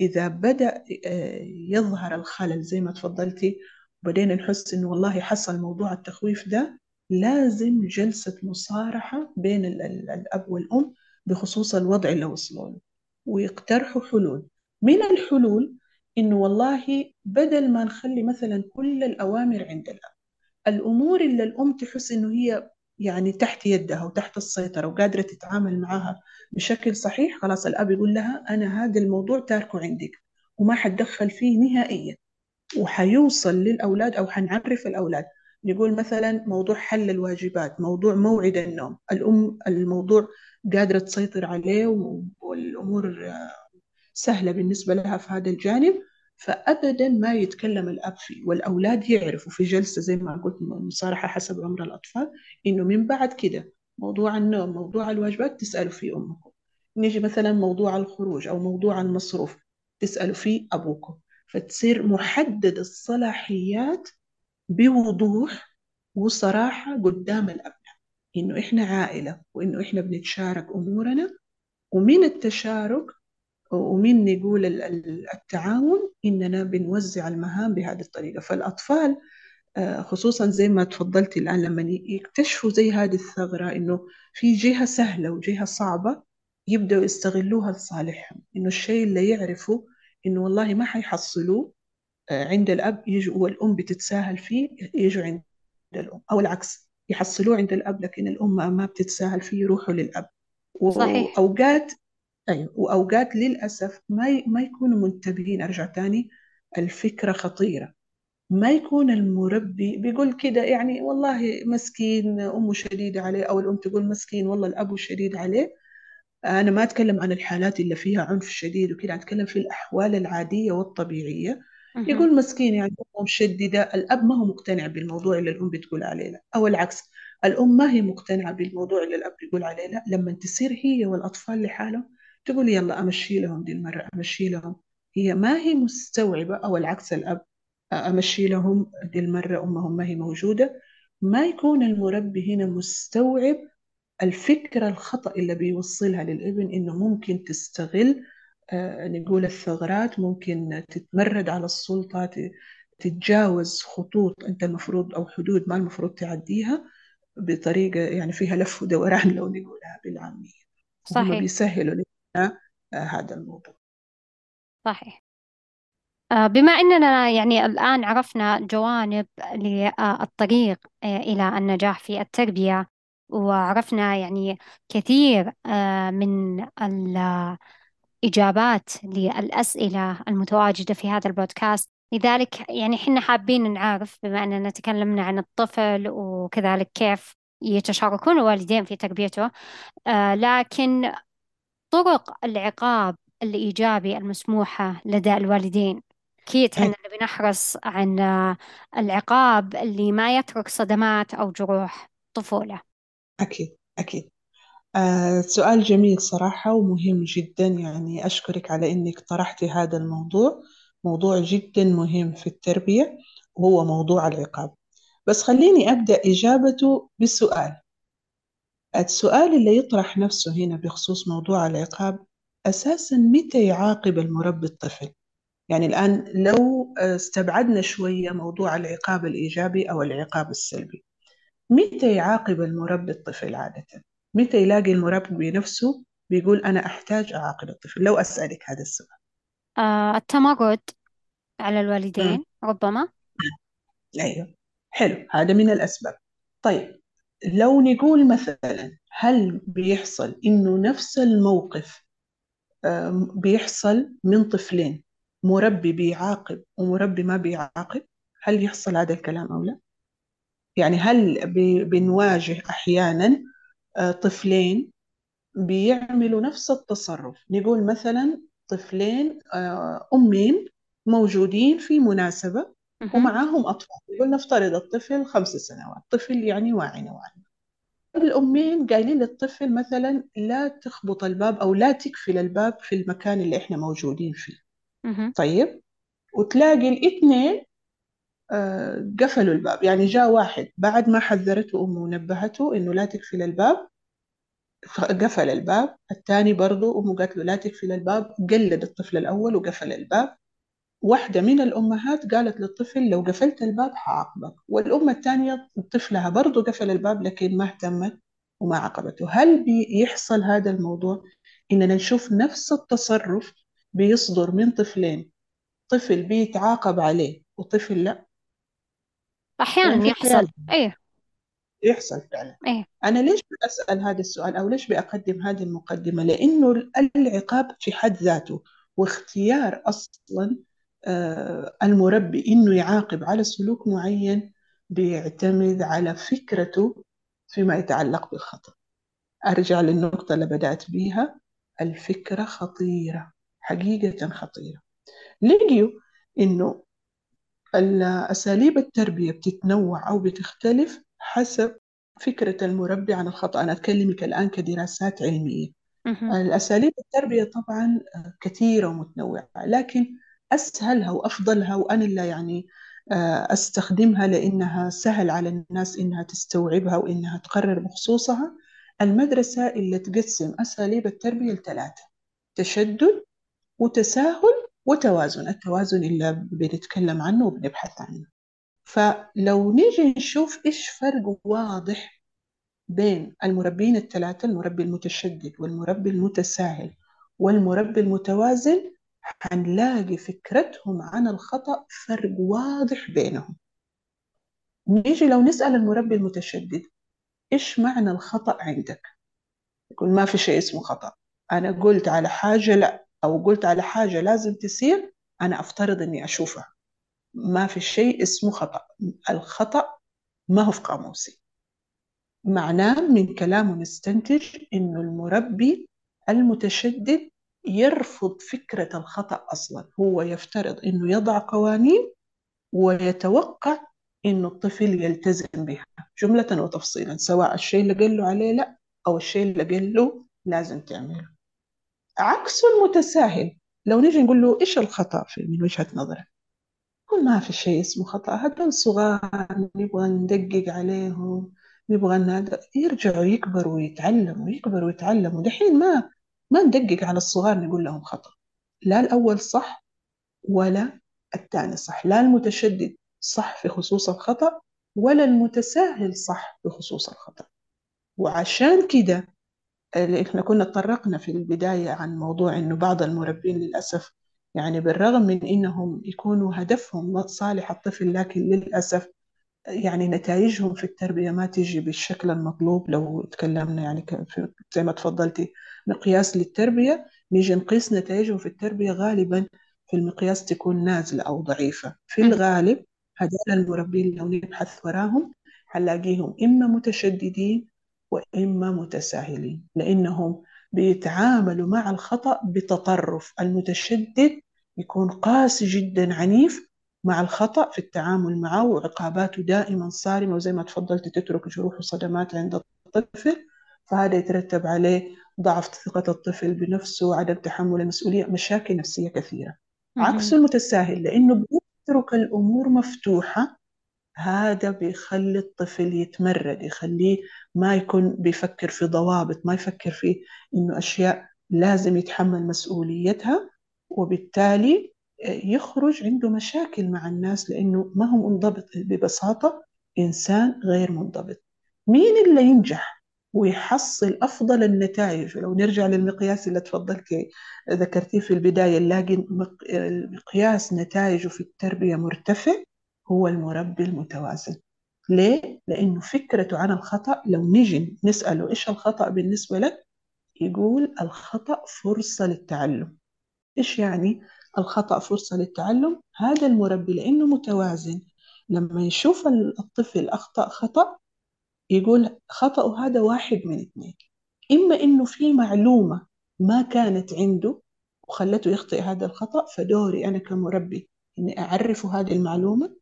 S2: إذا بدأ آه، يظهر الخلل زي ما تفضلتي وبدينا نحس إنه والله حصل موضوع التخويف ده لازم جلسة مصارحة بين الأب والأم بخصوص الوضع اللي وصلوا له ويقترحوا حلول. من الحلول إنه والله بدل ما نخلي مثلا كل الأوامر عند الأب الأمور اللي الأم تحس إنه هي يعني تحت يدها وتحت السيطرة وقادرة تتعامل معها بشكل صحيح خلاص الأب يقول لها أنا هذا الموضوع تاركه عندك وما حتدخل فيه نهائيا وحيوصل للأولاد أو حنعرف الأولاد. نقول مثلا موضوع حل الواجبات موضوع موعد النوم الأم الموضوع قادرة تسيطر عليه والأمور سهلة بالنسبة لها في هذا الجانب. فأبدا ما يتكلم الأب فيه والأولاد يعرفوا. في جلسة زي ما قلت مصارحة حسب عمر الأطفال إنه من بعد كده موضوع النوم موضوع الواجبات تسألوا فيه أمكم. نيجي مثلا موضوع الخروج أو موضوع المصروف تسألوا فيه أبوكم. فتصير محدد الصلاحيات بوضوح وصراحة قدام الأبناء إنه إحنا عائلة وإنه إحنا بنتشارك أمورنا. ومن التشارك ومن نقول التعاون إننا بنوزع المهام بهذه الطريقة. فالأطفال آه، خصوصا زي ما تفضلتي الآن لما يكتشفوا زي هذه الثغرة إنه في جهة سهلة وجهة صعبة يبدأوا يستغلوها لصالحهم. إنه الشيء اللي يعرفوا إنه والله ما حيحصلوه آه، عند الأب يجوا والأم بتتساهل فيه يجوا عند الأم. أو العكس يحصلوه عند الأب لكن الأم ما بتتساهل فيه يروحوا للأب.
S1: صحيح.
S2: وأوقات أيوة. وأوقات للأسف ما ي... ما يكونوا منتبهين أرجع تاني الفكرة خطيرة. ما يكون المربي بيقول كده يعني والله مسكين أمه شديدة عليه أو الأم تقول مسكين والله الأب شديد عليه. أنا ما أتكلم عن الحالات اللي فيها عنف شديد وكده أتكلم في الأحوال العادية والطبيعية. يقول مسكين يعني أمه مشددة الأب ما هو مقتنع بالموضوع اللي الأم بتقول عليه لا. أو العكس الأم ما هي مقتنعة بالموضوع اللي الأب بيقول عليه لا. لما تصير هي والأطفال لحالهم تقول يلا أمشي لهم دي المرة أمشي لهم. هي ما هي مستوعبة أو العكس الأب أمشي لهم دي المرة أمهم ما هي موجودة. ما يكون المربي هنا مستوعب الفكرة الخطأ اللي بيوصلها للابن إنه ممكن تستغل آه، نقول الثغرات ممكن تتمرد على السلطة تتجاوز خطوط أنت المفروض أو حدود ما المفروض تعديها بطريقة يعني فيها لف ودوران لو نقولها بالعامية. هم
S1: صحيح.
S2: بيسهلوا هذا الموضوع.
S1: صحيح. آه، بما أننا يعني الآن عرفنا جوانب للطريق آه، إلى النجاح في التربية وعرفنا يعني كثير من الإجابات للأسئلة المتواجدة في هذا البودكاست. لذلك يعني حنا حابين نعرف بما أننا تكلمنا عن الطفل وكذلك كيف يتشاركون الوالدين في تربيته لكن طرق العقاب الإيجابي المسموحة لدى الوالدين. أكيد إحنا نبي نحرص عن العقاب اللي ما يترك صدمات أو جروح طفولة.
S2: أكيد أكيد. آه سؤال جميل صراحة ومهم جدا. يعني أشكرك على إنك طرحتي هذا الموضوع. موضوع جدا مهم في التربية وهو موضوع العقاب. بس خليني أبدأ إجابته بسؤال. السؤال اللي يطرح نفسه هنا بخصوص موضوع العقاب أساسا متى يعاقب المربي الطفل؟ يعني الآن لو استبعدنا شوية موضوع العقاب الإيجابي أو العقاب السلبي متى يعاقب المربي الطفل عادة؟ متى يلاقي المربي نفسه بيقول أنا أحتاج أعاقب الطفل؟ لو أسألك هذا السؤال.
S1: آه التمرد على الوالدين ربما.
S2: أيوه. حلو. هذا من الأسباب. طيب. لو نقول مثلا هل بيحصل إنه نفس الموقف بيحصل من طفلين مربي بيعاقب ومربي ما بيعاقب هل يحصل هذا الكلام أو لا؟ يعني هل بنواجه أحيانا آه، طفلين بيعملوا نفس التصرف نقول مثلا طفلين آه، أمين موجودين في ومعاهم أطفال. يقول نفترض الطفل خمس سنوات. طفل يعني واعي نوعا الأمين قايلين للطفل مثلا لا تخبط الباب أو لا تقفل الباب في المكان اللي إحنا موجودين فيه. طيب؟ وتلاقي الاثنين آه، قفلوا الباب. يعني جاء واحد بعد ما حذرته أمه ونبهته إنه لا تقفل الباب قفل الباب. الثاني برضو أمه قالت له لا تقفل الباب. قلد الطفل الأول وقفل الباب. واحدة من الأمهات قالت للطفل لو قفلت الباب حعاقبك والأم الثانية طفلها برضو قفل الباب لكن ما اهتمت وما عاقبته. هل بيحصل هذا الموضوع؟ إننا نشوف نفس التصرف بيصدر من طفلين. طفل بيتعاقب عليه وطفل لا.
S1: أحيانا
S2: في
S1: يحصل. أيه.
S2: يحصل فعلا.
S1: أيه.
S2: أنا ليش بأسأل هذا السؤال أو ليش بأقدم هذه المقدمة؟ لأنه العقاب في حد ذاته واختيار أصلا آه، المربي إنه يعاقب على سلوك معين بيعتمد على فكرته فيما يتعلق بالخطأ. أرجع للنقطة اللي بدأت بيها الفكرة خطيرة حقيقة خطيرة. لقيوا إنه أساليب التربية بتتنوع أو بتختلف حسب فكرة المربي عن الخطأ. أنا أتكلمك الآن كدراسات علمية. الأساليب التربية طبعا كثيرة ومتنوعة لكن أسهلها وأفضلها وأنا اللي يعني آه، أستخدمها لأنها سهل على الناس إنها تستوعبها وإنها تقرر بخصوصها. المدرسة اللي تقسم أساليب التربية لثلاثة تشدد وتساهل وتوازن التوازن اللي بنتكلم عنه وبنبحث عنه. فلو نيجي نشوف إيش فرق واضح بين المربين الثلاثة المربي المتشدد والمربي المتساهل والمربي المتوازن حنلاقي فكرتهم عن الخطأ فرق واضح بينهم. نيجي لو نسأل المربي المتشدد إيش معنى الخطأ عندك؟ يقول ما في شيء اسمه خطأ. أنا قلت على حاجة لا أو قلت على حاجة لازم تصير أنا أفترض إني أشوفها. ما في شيء اسمه خطأ. الخطأ ما هو في قاموسي. معناه من كلامه نستنتج إنه المربي المتشدد يرفض فكرة الخطأ أصلا. هو يفترض إنه يضع قوانين ويتوقع إنه الطفل يلتزم بها جملة وتفصيلا سواء الشيء اللي قال له عليه لا أو الشيء اللي قال له لازم تعمله. عكس المتساهل لو نيجي نقول له إيش الخطأ في من وجهة نظرك يقول ما في شيء اسمه خطأ هذول صغار نبغى ندقق عليهم نبغى يرجعوا يكبروا ويتعلموا يكبروا ويتعلموا. دحين ما ما ندقق على الصغار نقول لهم خطأ. لا الأول صح ولا الثاني صح. لا المتشدد صح في خصوص الخطأ ولا المتساهل صح في خصوص الخطأ. وعشان كده إحنا كنا تطرقنا في البداية عن موضوع إنه بعض المربين للأسف يعني بالرغم من إنهم يكونوا هدفهم صالح الطفل لكن للأسف يعني نتائجهم في التربية ما تيجي بالشكل المطلوب. لو تكلمنا يعني زي ما تفضلتي مقياس للتربية نيجي نقيس نتائجهم في التربية غالبا في المقياس تكون نازلة أو ضعيفة. في الغالب هذول المربين لو نبحث وراهم حنلاقيهم إما متشددين وإما متساهلين لأنهم بيتعاملوا مع الخطأ بتطرف. المتشدد يكون قاسي جدا عنيف مع الخطأ في التعامل معه وعقاباته دائما صارمة وزي ما تفضلت تترك جروح وصدمات عند الطفل فهذا يترتب عليه ضعف ثقة الطفل بنفسه عدم تحمل المسؤولية مشاكل نفسية كثيرة. عكس المتساهل لأنه بيترك الأمور مفتوحة هذا بيخلي الطفل يتمرد يخليه ما يكون بيفكر في ضوابط ما يفكر في إنه أشياء لازم يتحمل مسؤوليتها وبالتالي يخرج عنده مشاكل مع الناس لأنه ما هو منضبط. ببساطة إنسان غير منضبط. مين اللي ينجح؟ ويحصل أفضل النتائج. لو نرجع للمقياس اللي تفضلت ذكرتيه في البداية نلاقي مقياس نتائجه في التربية مرتفع هو المربي المتوازن. ليه؟ لأنه فكرته عن الخطأ لو نجي نسأله إيش الخطأ بالنسبة لك؟ يقول الخطأ فرصة للتعلم. إيش يعني الخطأ فرصة للتعلم؟ هذا المربي لأنه متوازن. لما يشوف الطفل أخطأ خطأ يقول خطأه هذا واحد من اثنين. إما إنه في معلومة ما كانت عنده وخلته يخطئ هذا الخطأ فدوري أنا كمربي إني أعرفه هذه المعلومة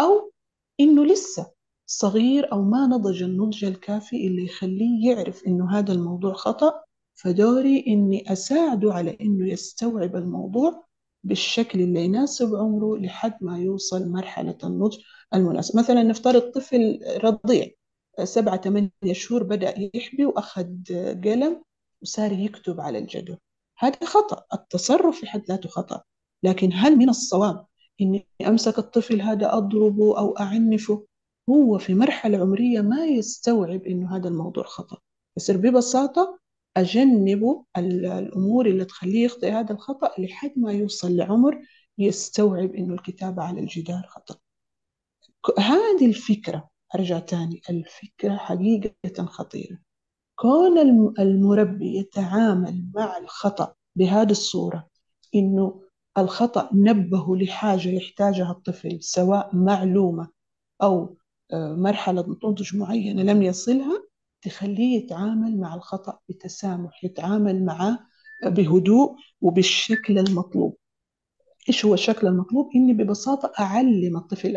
S2: أو إنه لسه صغير أو ما نضج النضج الكافي اللي يخليه يعرف إنه هذا الموضوع خطأ فدوري إني أساعده على إنه يستوعب الموضوع بالشكل اللي يناسب عمره لحد ما يوصل مرحلة النضج المناسب مثلا نفترض طفل رضيع سبعة ثمانية شهور بدأ يحبي وأخذ قلم وصار يكتب على الجدول. هذا خطأ التصرف في حد ذاته خطأ. لكن هل من الصواب إني أمسك الطفل هذا أضربه أو أعنفه؟ هو في مرحلة عمرية ما يستوعب إنه هذا الموضوع خطأ. يصير ببساطة أجنبه الأمور اللي تخليه يخطئ هذا الخطأ لحد ما يوصل لعمر يستوعب إنه الكتابة على الجدار خطأ. هذه الفكرة أرجع تاني. الفكرة حقيقة خطيرة. كون المربي يتعامل مع الخطأ بهذه الصورة إنه الخطأ نبه لحاجة يحتاجها الطفل سواء معلومة أو مرحلة نضج معينة لم يصلها تخليه يتعامل مع الخطأ بتسامح يتعامل معه بهدوء وبالشكل المطلوب. إيش هو الشكل المطلوب؟ إني ببساطة أعلم الطفل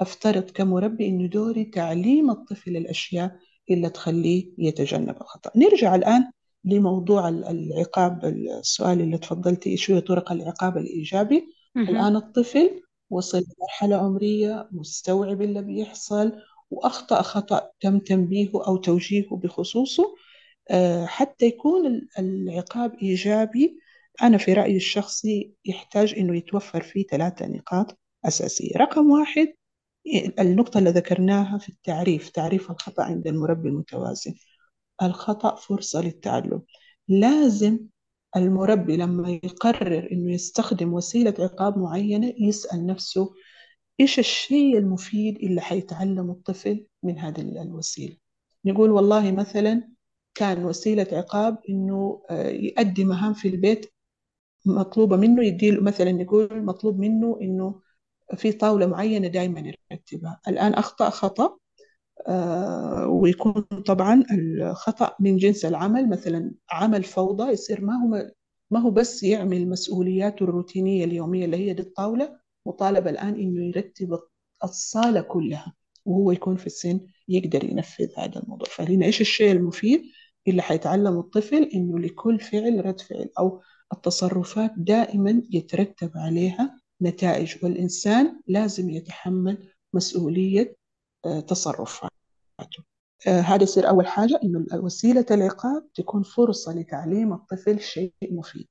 S2: أفترض كمربي إنه دوري تعليم الطفل الأشياء اللي تخليه يتجنب الخطأ. نرجع الآن لموضوع العقاب السؤال اللي تفضلتي شو هي طرق العقاب الإيجابي؟ الآن الطفل وصل لمرحلة عمرية مستوعب اللي بيحصل وأخطأ خطأ تم تنبيهه أو توجيهه بخصوصه. حتى يكون العقاب إيجابي أنا في رأيي الشخصي يحتاج إنه يتوفر فيه ثلاثة نقاط أساسية. رقم واحد النقطة اللي ذكرناها في التعريف تعريف الخطأ عند المربي المتوازن. الخطأ فرصة للتعلم. لازم المربي لما يقرر إنه يستخدم وسيلة عقاب معينة يسأل نفسه إيش الشيء المفيد اللي حيتعلم الطفل من هذه الوسيلة. نقول والله مثلا كان وسيلة عقاب إنه يؤدي مهام في البيت مطلوبة منه يديله مثلا نقول مطلوب منه إنه في طاولة معينة دائما يرتبها الآن أخطأ خطأ آه ويكون طبعا الخطأ من جنس العمل. مثلا عمل فوضى يصير ما هو ما هو بس يعمل مسؤولياته الروتينية اليومية اللي هي دي الطاولة مطالب الآن إنه يرتب الصالة كلها وهو يكون في السن يقدر ينفذ هذا الموضوع. فهنا إيش الشيء المفيد؟ اللي حيتعلم الطفل إنه لكل فعل رد فعل أو التصرفات دائما يترتب عليها نتائج والإنسان لازم يتحمل مسؤولية تصرفاته. هذا يصير أول حاجة إنه وسيلة العقاب تكون فرصة لتعليم الطفل شيء مفيد.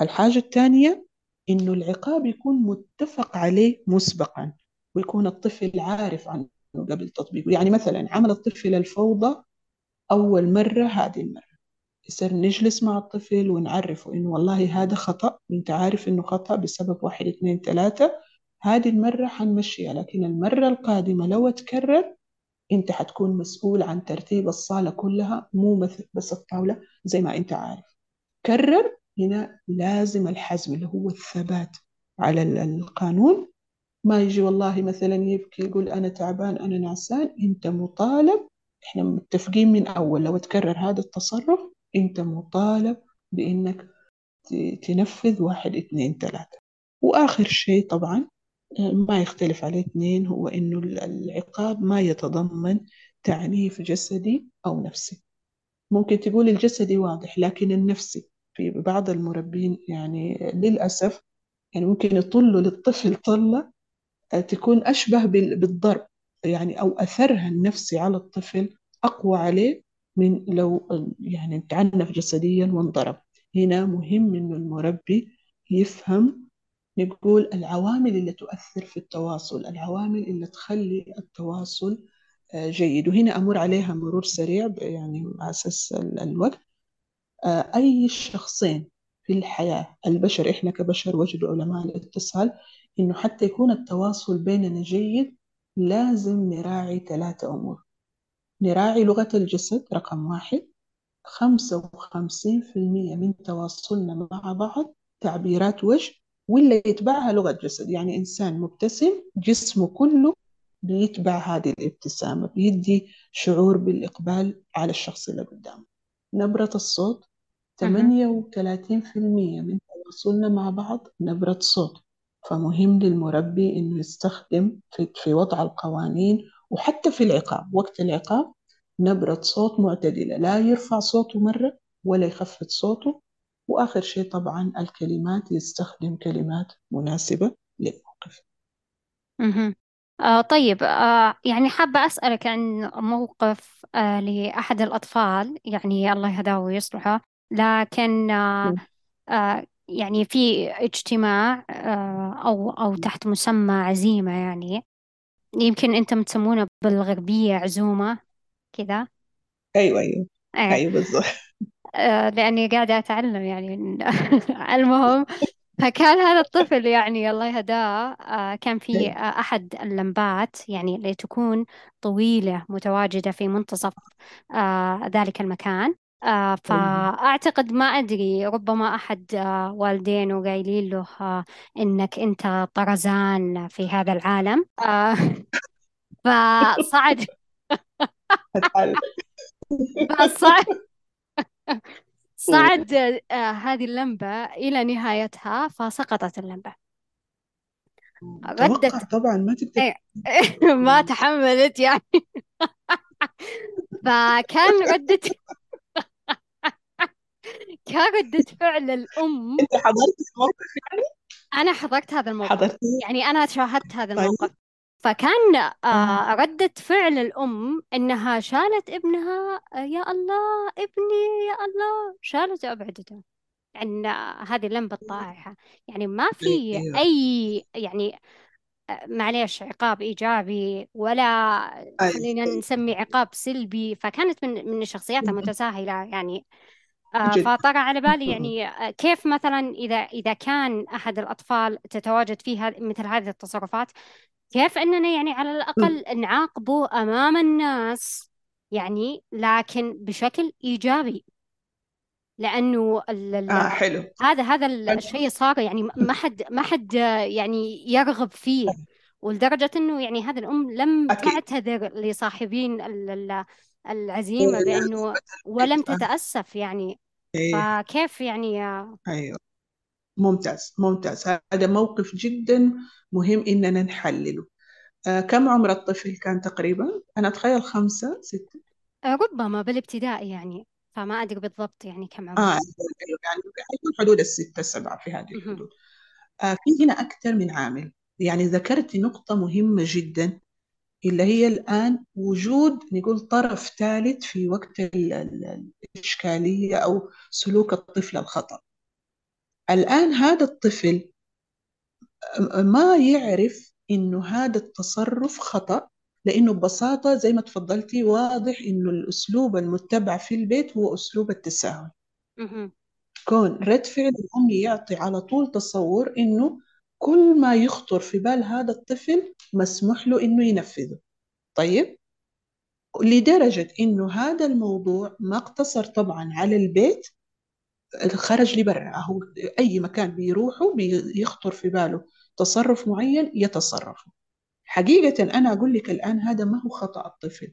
S2: الحاجة الثانية إنه العقاب يكون متفق عليه مسبقا ويكون الطفل عارف عنه قبل تطبيقه. يعني مثلا عمل الطفل الفوضى أول مرة هذه المرة. يصير نجلس مع الطفل ونعرفه إنه والله هذا خطأ وإنت عارف إنه خطأ بسبب واحد اثنين ثلاثة. هذه المرة حنمشيها لكن المرة القادمة لو تكرر أنت حتكون مسؤول عن ترتيب الصالة كلها مو بس الطاولة زي ما أنت عارف. كرر هنا لازم الحزم اللي هو الثبات على القانون. ما يجي والله مثلا يبكي يقول أنا تعبان أنا نعسان أنت مطالب. إحنا متفقين من أول لو تكرر هذا التصرف أنت مطالب بإنك تنفذ واحد اثنين ثلاثة. وآخر شيء طبعا ما يختلف عليه اثنين هو إنه العقاب ما يتضمن تعنيف جسدي أو نفسي. ممكن تقول الجسدي واضح لكن النفسي في بعض المربين يعني للأسف يعني ممكن يطلوا للطفل طلة تكون أشبه بالضرب. يعني أو أثرها النفسي على الطفل أقوى عليه من لو يعني تعنف جسديا وانضرب. هنا مهم إنه المربي يفهم نقول العوامل اللي تؤثر في التواصل العوامل اللي تخلي التواصل جيد. وهنا أمر عليها مرور سريع يعني على أساس الوقت. أي شخصين في الحياة البشر إحنا كبشر وجدوا علماء الاتصال إنه حتى يكون التواصل بيننا جيد لازم نراعي ثلاثة أمور. نراعي لغة الجسد رقم واحد. خمسة وخمسين في المية من تواصلنا مع بعض تعبيرات وجه واللي يتبعها لغة جسد. يعني إنسان مبتسم جسمه كله بيتبع هذه الابتسامة بيدي شعور بالإقبال على الشخص اللي قدامه. نبرة الصوت
S1: مهم.
S2: 38% من تواصلنا مع بعض نبرة صوت. فمهم للمربي إنه يستخدم في, في وضع القوانين وحتى في العقاب وقت العقاب نبرة صوت معتدلة لا يرفع صوته مرة ولا يخفض صوته. وآخر شيء طبعا الكلمات يستخدم كلمات مناسبة للموقف.
S1: آه طيب آه يعني حابة أسألك عن موقف آه لأحد الأطفال يعني الله يهداه ويصلحه لكن آه آه يعني في اجتماع آه أو أو تحت مسمى عزيمة يعني. يمكن أنتم تسمونه بالغربية عزومة كذا.
S2: أيوة أيوة.
S1: إيه.
S2: أيوة بالضبط.
S1: آه لأني قاعدة أتعلم يعني. المهم فكان هذا الطفل يعني الله يهداه. آه، كان في آه، أحد اللمبات يعني اللي تكون طويلة متواجدة في منتصف آه، ذلك المكان. آه، فأعتقد ما أدري ربما أحد آه، والدينه قايلين له آه، إنك أنت طرزان في هذا العالم. آه، فصعد. فصعد. صعد آه، هذه اللمبة إلى نهايتها فسقطت اللمبة. ردت.
S2: طبعا ما تقدر.
S1: ما تحملت يعني. فكان ردة. كان ردة فعل الأم.
S2: أنت حضرت الموقف
S1: أنا حضرت هذا الموقف.
S2: حضرتيه
S1: يعني أنا شاهدت هذا الموقف. فكان
S2: آه.
S1: آه. ردة فعل الأم إنها شالت ابنها آه، يا الله ابني يا الله شالته وأبعدته عن آه، هذه اللمبة الطائحة يعني ما في
S2: أيوة
S1: أي يعني معليش عقاب إيجابي ولا خلينا نسمي عقاب سلبي. فكانت من من الشخصيات المتساهلة يعني. فطرى على بالي يعني كيف مثلا إذا إذا كان أحد الأطفال تتواجد فيها مثل هذه التصرفات كيف أننا يعني على الأقل نعاقبه أمام الناس؟ يعني لكن بشكل إيجابي. لأنه ال
S2: آه حلو.
S1: هذا هذا الشيء صار يعني ما حد ما حد يعني يرغب فيه. ولدرجة أنه يعني هذه الأم لم
S2: أكيد.
S1: تعتذر لصاحبين ال- ال- العزيمة بأنه ولم تتأسف يعني.
S2: إيه.
S1: فكيف يعني
S2: أيوة. ممتاز ممتاز. هذا موقف جدا مهم إننا نحلله. آه كم عمر الطفل كان تقريبا؟ أنا أتخيل خمسة ستة.
S1: ربما بالابتدائي يعني فما أدري بالضبط يعني كم
S2: آه
S1: عمره
S2: يعني حدود الستة السبعة في هذه
S1: مهم.
S2: الحدود. آه في هنا أكثر من عامل. يعني ذكرت نقطة مهمة جدا اللي هي الآن وجود نقول طرف ثالث في وقت ال- ال- الإشكالية أو سلوك الطفل الخطأ. الآن هذا الطفل ما يعرف إنه هذا التصرف خطأ لأنه ببساطة زي ما تفضلتي واضح إنه الأسلوب المتبع في البيت هو أسلوب التساهل. كون رد فعل الأم يعطي على طول تصور إنه كل ما يخطر في بال هذا الطفل مسموح له إنه ينفذه. طيب؟ لدرجة إنه هذا الموضوع ما اقتصر طبعا على البيت خرج لبرا هو أي مكان بيروحه بيخطر في باله تصرف معين يتصرف حقيقة أنا أقول لك الآن هذا ما هو خطأ الطفل.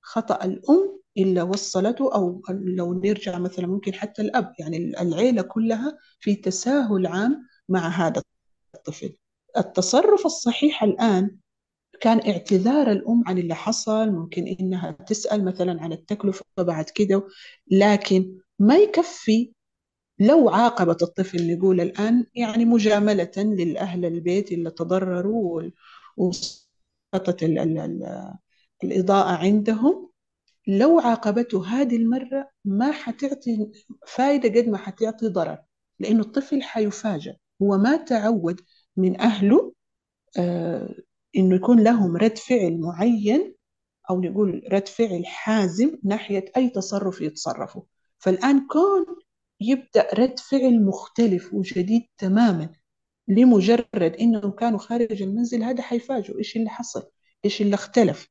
S2: خطأ الأم اللي وصلته أو لو نرجع مثلا ممكن حتى الأب يعني العيلة كلها في تساهل عام مع هذا الطفل. التصرف الصحيح الآن كان اعتذار الأم عن اللي حصل ممكن إنها تسأل مثلا عن التكلفة بعد كده لكن ما يكفي لو عاقبت الطفل نقول الآن يعني مجاملة للأهل البيت اللي تضرروا وسقطت ال- ال- ال- الإضاءة عندهم. لو عاقبته هذه المرة ما حتعطي فايدة قد ما حتعطي ضرر لأنه الطفل حيفاجأ. هو ما تعود من أهله آه إنه يكون لهم رد فعل معين أو نقول رد فعل حازم ناحية أي تصرف يتصرفه. فالآن كون يبدأ رد فعل مختلف وجديد تماما لمجرد إنهم كانوا خارج المنزل. هذا حيفاجئوا. إيش اللي حصل؟ إيش اللي اختلف؟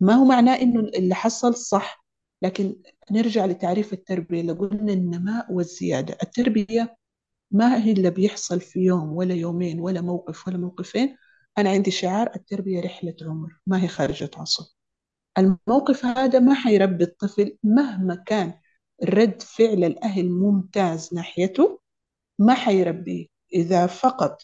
S2: ما هو معناه إنه اللي حصل صح؟ لكن نرجع لتعريف التربية. اللي قلنا النماء والزيادة. التربية ما هي اللي بيحصل في يوم ولا يومين ولا موقف ولا موقفين. أنا عندي شعار التربية رحلة عمر ما هي خارجة عصر. الموقف هذا ما حيربي الطفل مهما كان رد فعل الأهل ممتاز ناحيته ما حيربيه إذا فقط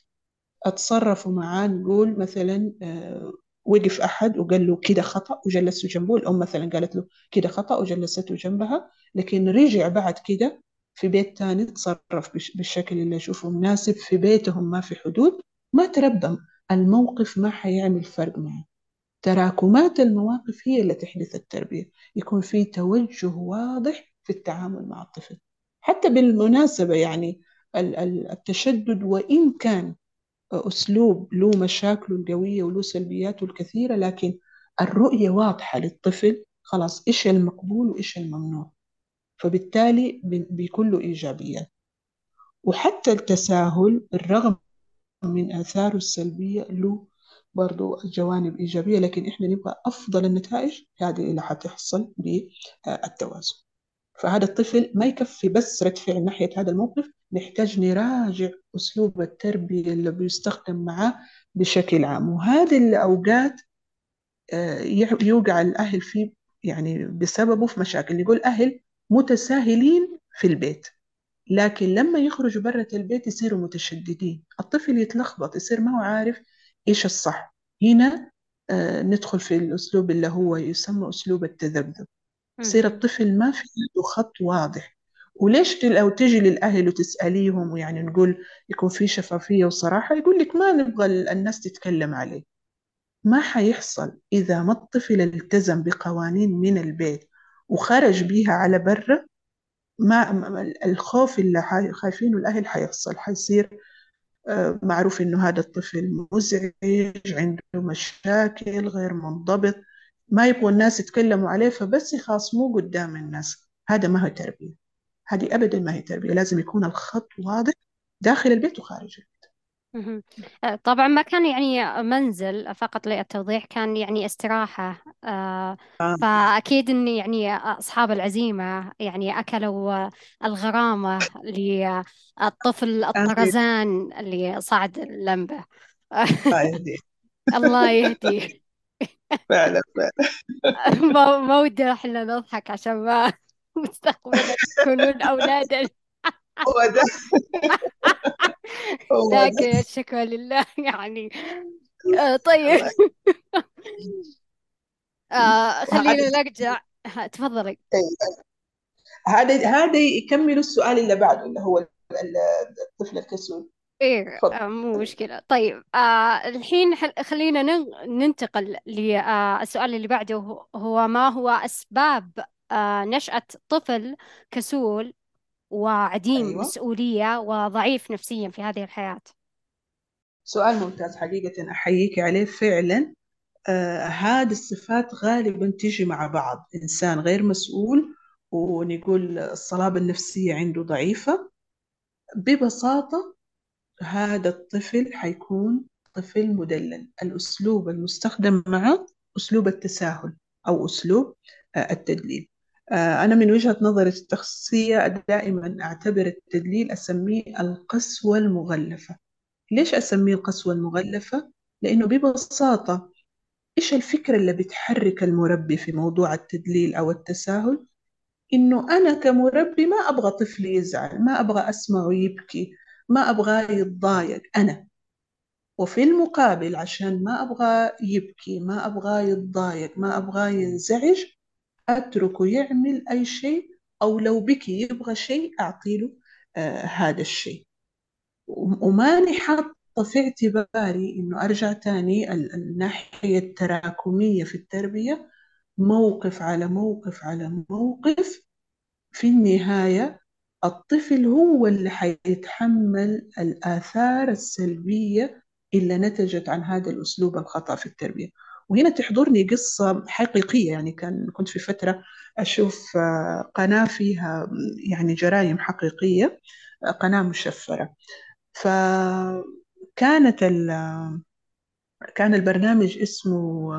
S2: اتصرفوا معاه نقول مثلا آه، وقف أحد وقال له كده خطأ وجلسه جنبه الأم مثلا قالت له كده خطأ وجلسته جنبها لكن رجع بعد كده في بيت تاني تصرف بالشكل اللي يشوفه مناسب في بيتهم ما في حدود ما تربى الموقف ما حيعمل فرق معه. تراكمات المواقف هي اللي تحدث التربية. يكون في توجه واضح في التعامل مع الطفل. حتى بالمناسبة يعني التشدد وإن كان أسلوب له مشاكله القوية وله سلبياته الكثيرة لكن الرؤية واضحة للطفل خلاص إيش المقبول وإيش الممنوع. فبالتالي بيكون له إيجابيات وحتى التساهل بالرغم من آثاره السلبية له برضو جوانب إيجابية لكن إحنا نبغى أفضل النتائج هذه اللي حتحصل بالتوازن. فهذا الطفل ما يكفي بس رد فعل ناحية هذا الموقف نحتاج نراجع أسلوب التربية اللي بيستخدم معاه بشكل عام. وهذه الأوقات آه، يوقع الأهل فيه يعني بسببه في مشاكل. يقول أهل متساهلين في البيت لكن لما يخرجوا برة البيت يصيروا متشددين. الطفل يتلخبط يصير ما هو عارف إيش الصح. هنا آه ندخل في الأسلوب اللي هو يسمى أسلوب التذبذب. يصير الطفل ما في عنده خط واضح. وليش لو تجي للأهل وتسأليهم ويعني نقول يكون في شفافية وصراحة يقول لك ما نبغى الناس تتكلم عليه. ما حيحصل إذا ما الطفل التزم بقوانين من البيت وخرج بيها على برا ما الخوف اللي خايفينه الأهل حيحصل. حيصير آه، معروف إنه هذا الطفل مزعج عنده مشاكل غير منضبط. ما يبغوا الناس يتكلموا عليه فبس يخاصموه قدام الناس. هذا ما هو تربية. هذه أبدا ما هي تربية. لازم يكون الخط واضح داخل البيت وخارج البيت.
S1: آه، طبعا ما كان يعني منزل فقط للتوضيح كان يعني استراحة. آه،
S2: آه.
S1: فأكيد إن يعني أصحاب العزيمة يعني أكلوا الغرامة للطفل الطرزان اللي صعد اللمبة
S2: الله يهديه. فعلا فعلا.
S1: ما ما ودي إحنا نضحك عشان ما مستقبلا يكونون أولادا.
S2: هو ده.
S1: لكن الشكوى لله يعني. آه طيب. آه خلينا نرجع. تفضلي.
S2: هذا هذا يكمل السؤال اللي بعده اللي هو الطفل الكسول. إيه
S1: آه مو مشكلة. طيب آه الحين حل- خلينا نن- ننتقل للسؤال اللي بعده هو هو ما هو أسباب آه نشأة طفل كسول وعديم
S2: أيوه.
S1: مسؤولية وضعيف نفسيا في هذه الحياة؟
S2: سؤال ممتاز حقيقة أحييك عليه فعلا. آه هذه الصفات غالبا تيجي مع بعض. إنسان غير مسؤول ونقول الصلابة النفسية عنده ضعيفة. ببساطة هذا الطفل حيكون طفل مدلل الأسلوب المستخدم معه أسلوب التساهل أو أسلوب آه التدليل آه أنا من وجهة نظري الشخصية دائما أعتبر التدليل أسميه القسوة المغلفة ليش أسميه القسوة المغلفة؟ لأنه ببساطة إيش الفكرة اللي بتحرك المربي في موضوع التدليل أو التساهل؟ إنه أنا كمربي ما أبغى طفلي يزعل ما أبغى أسمعه يبكي ما أبغاه يتضايق أنا. وفي المقابل عشان ما أبغى يبكي ما أبغاه يتضايق ما أبغاه ينزعج أتركه يعمل أي شيء أو لو بكي يبغى شيء أعطيله آه هذا الشيء. وماني حاطة في اعتباري إنه أرجع تاني الناحية التراكمية في التربية موقف على موقف على موقف في النهاية الطفل هو اللي حيتحمل الآثار السلبية اللي نتجت عن هذا الأسلوب الخطأ في التربية. وهنا تحضرني قصة حقيقية يعني كان كنت في فترة أشوف آه، قناة فيها يعني جرائم حقيقية آه، قناة مشفرة. فكانت كان البرنامج اسمه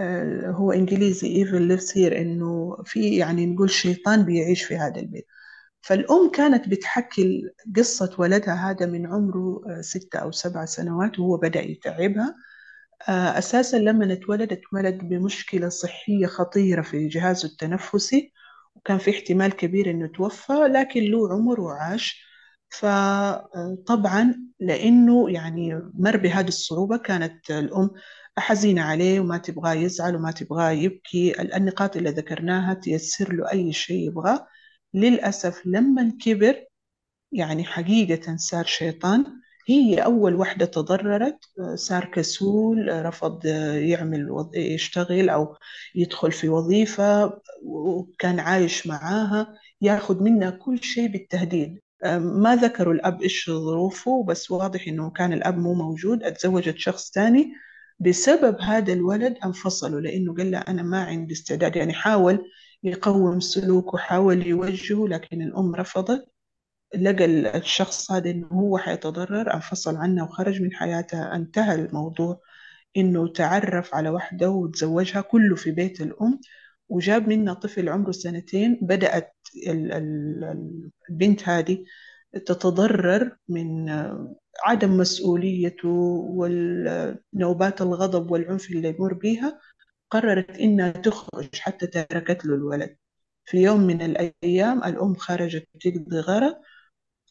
S2: آه، هو إنجليزي Evil lives here إنه في يعني نقول شيطان بيعيش في هذا البيت. فالأم كانت بتحكي قصة ولدها هذا من عمره آه، ستة أو سبع سنوات وهو بدأ يتعبها. آه، أساسا لما اتولد اتولد بمشكلة صحية خطيرة في جهازه التنفسي وكان في احتمال كبير إنه توفى لكن له عمر وعاش. فطبعا لأنه يعني مر بهذه الصعوبة كانت الأم حزينة عليه وما تبغاه يزعل وما تبغاه يبكي. النقاط اللي ذكرناها تيسر له أي شيء يبغاه. للأسف لما كبر يعني حقيقة صار شيطان. هي أول واحدة تضررت صار كسول رفض يعمل يشتغل أو يدخل في وظيفة وكان عايش معاها ياخذ منها كل شيء بالتهديد. ما ذكروا الأب إيش ظروفه بس واضح إنه كان الأب مو موجود أتزوجت شخص تاني. بسبب هذا الولد أنفصلوا لأنه قال له أنا ما عندي استعداد. يعني حاول يقوم سلوكه حاول يوجهه لكن الأم رفضت. لقى الشخص هذا إنه هو حيتضرر أنفصل عنها وخرج من حياتها انتهى الموضوع. إنه تعرف على واحدة وتزوجها كله في بيت الأم. وجاب منها طفل عمره سنتين. بدأت ال- ال- البنت هذه تتضرر من عدم مسؤوليته والنوبات الغضب والعنف اللي يمر بيها. قررت إنها تخرج حتى تركت له الولد. في يوم من الأيام الأم خرجت تقضي غرض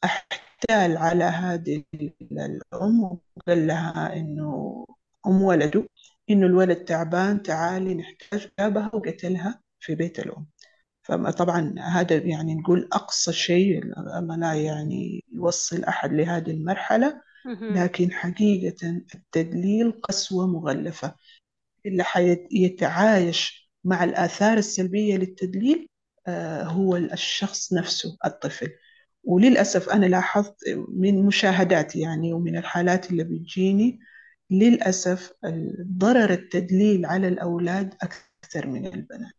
S2: أحتال على هذه الأم وقال لها إنه أم ولده إنه الولد تعبان تعالي نحتاج جابها وقتلها في بيت الأم. فطبعا هذا يعني نقول أقصى شيء ما لا يعني يوصل أحد لهذه المرحلة. لكن حقيقة التدليل قسوة مغلفة. اللي حيتعايش مع الآثار السلبية للتدليل آه، هو الشخص نفسه الطفل. وللأسف أنا لاحظت من مشاهداتي يعني ومن الحالات اللي بتجيني للأسف ضرر التدليل على الأولاد أكثر من البنات.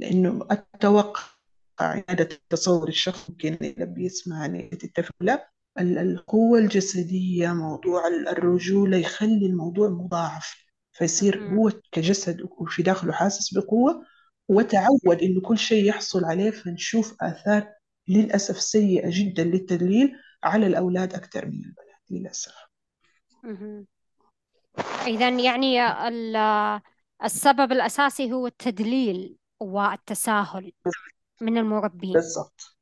S2: لأنه أتوقع هذا تصور الشخص ممكن اللي بيسمعني يتفق لا ال- القوة الجسدية موضوع ال- الرجولة يخلي الموضوع مضاعف. فيصير. هو كجسد وفي داخله حاسس بقوة وتعود إنه كل شيء يحصل عليه فنشوف آثار للأسف سيئة جدا للتدليل على الأولاد أكثر من البنات للأسف.
S1: إذا يعني ال- السبب الأساسي هو التدليل والتساهل من المربين
S2: بالضبط.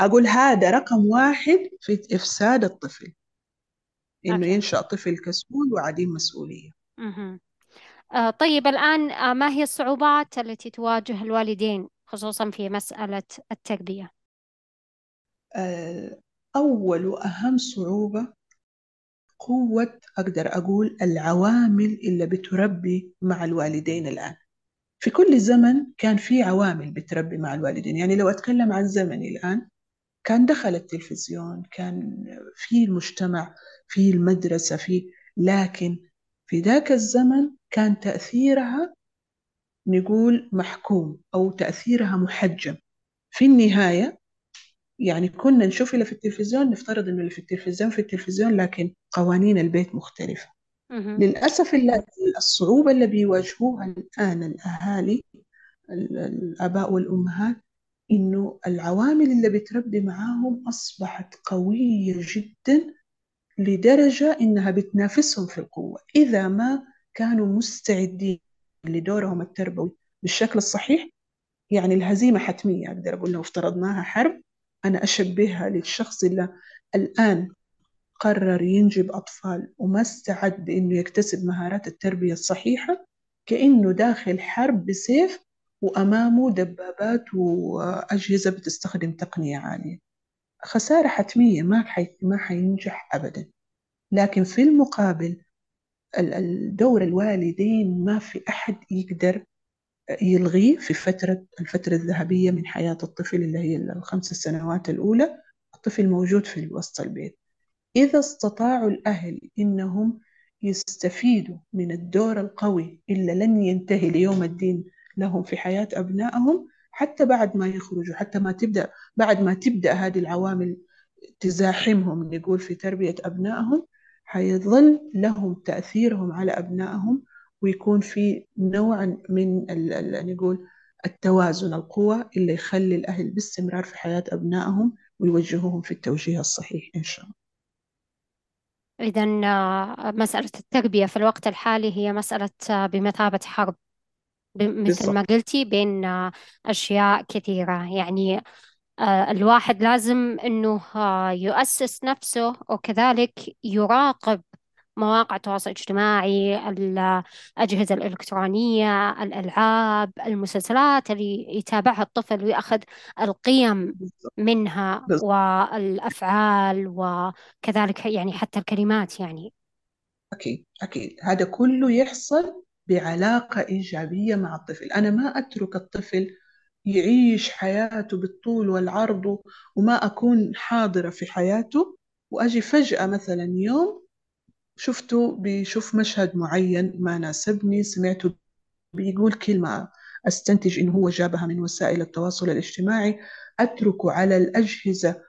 S2: أقول هذا رقم واحد في إفساد الطفل
S1: أوكي
S2: ينشأ طفل كسول وعديم مسؤولية
S1: مهم. آه، طيب الآن آه، ما هي الصعوبات التي تواجه الوالدين خصوصا في مسألة التربية؟
S2: آه، أول وأهم صعوبة قوة أقدر أقول العوامل اللي بتربي مع الوالدين الآن في كل زمن كان في عوامل بتربي مع الوالدين يعني لو أتكلم عن زمني الآن كان دخل التلفزيون كان في المجتمع في المدرسة في لكن في ذاك الزمن كان تأثيرها نقول محكوم أو تأثيرها محجم في النهاية يعني كنا نشوف اللي في التلفزيون نفترض إنه اللي في التلفزيون في التلفزيون لكن قوانين البيت مختلفة. للأسف الصعوبة اللي بيواجهوها الآن الأهالي ال- الآباء والأمهات إنه العوامل اللي بتربي معاهم أصبحت قوية جدا لدرجة إنها بتنافسهم في القوة. إذا ما كانوا مستعدين لدورهم التربوي بالشكل الصحيح يعني الهزيمة حتمية أقدر أقول لو افترضناها حرب أنا أشبهها للشخص اللي الآن قرر ينجب أطفال وما استعد بإنه يكتسب مهارات التربية الصحيحة كأنه داخل حرب بسيف وأمامه دبابات وأجهزة بتستخدم تقنية عالية. خسارة حتمية ما حي... ما حينجح أبدا. لكن في المقابل ال- ال- دور الوالدين ما في أحد يقدر يلغيه في فترة الفترة الذهبية من حياة الطفل اللي هي الخمس سنوات الأولى الطفل موجود في وسط البيت. إذا استطاعوا الأهل إنهم يستفيدوا من الدور القوي اللي لن ينتهي ليوم الدين لهم في حياة أبنائهم حتى بعد ما يخرجوا حتى ما تبدأ بعد ما تبدأ هذه العوامل تزاحمهم نقول في تربية أبنائهم حيظل لهم تأثيرهم على أبنائهم ويكون في نوع من نقول التوازن القوى اللي يخلي الأهل باستمرار في حياة أبنائهم ويوجهوهم في التوجيه الصحيح إن شاء الله.
S1: إذا آه، مسألة التربية في الوقت الحالي هي مسألة آه، بمثابة حرب. ب- مثل ما قلتي بين آه، أشياء كثيرة. يعني آه، الواحد لازم إنه آه، يؤسس نفسه وكذلك يراقب مواقع التواصل الاجتماعي الأجهزة الإلكترونية الألعاب المسلسلات اللي يتابعها الطفل ويأخذ القيم منها. والأفعال وكذلك يعني حتى الكلمات يعني.
S2: أكيد أكيد. هذا كله يحصل بعلاقة إيجابية مع الطفل. أنا ما أترك الطفل يعيش حياته بالطول والعرض وما أكون حاضرة في حياته وأجي فجأة مثلا يوم شفته بيشوف مشهد معين ما ناسبني سمعته بيقول كلمة أستنتج إنه هو جابها من وسائل التواصل الاجتماعي أتركه على الأجهزة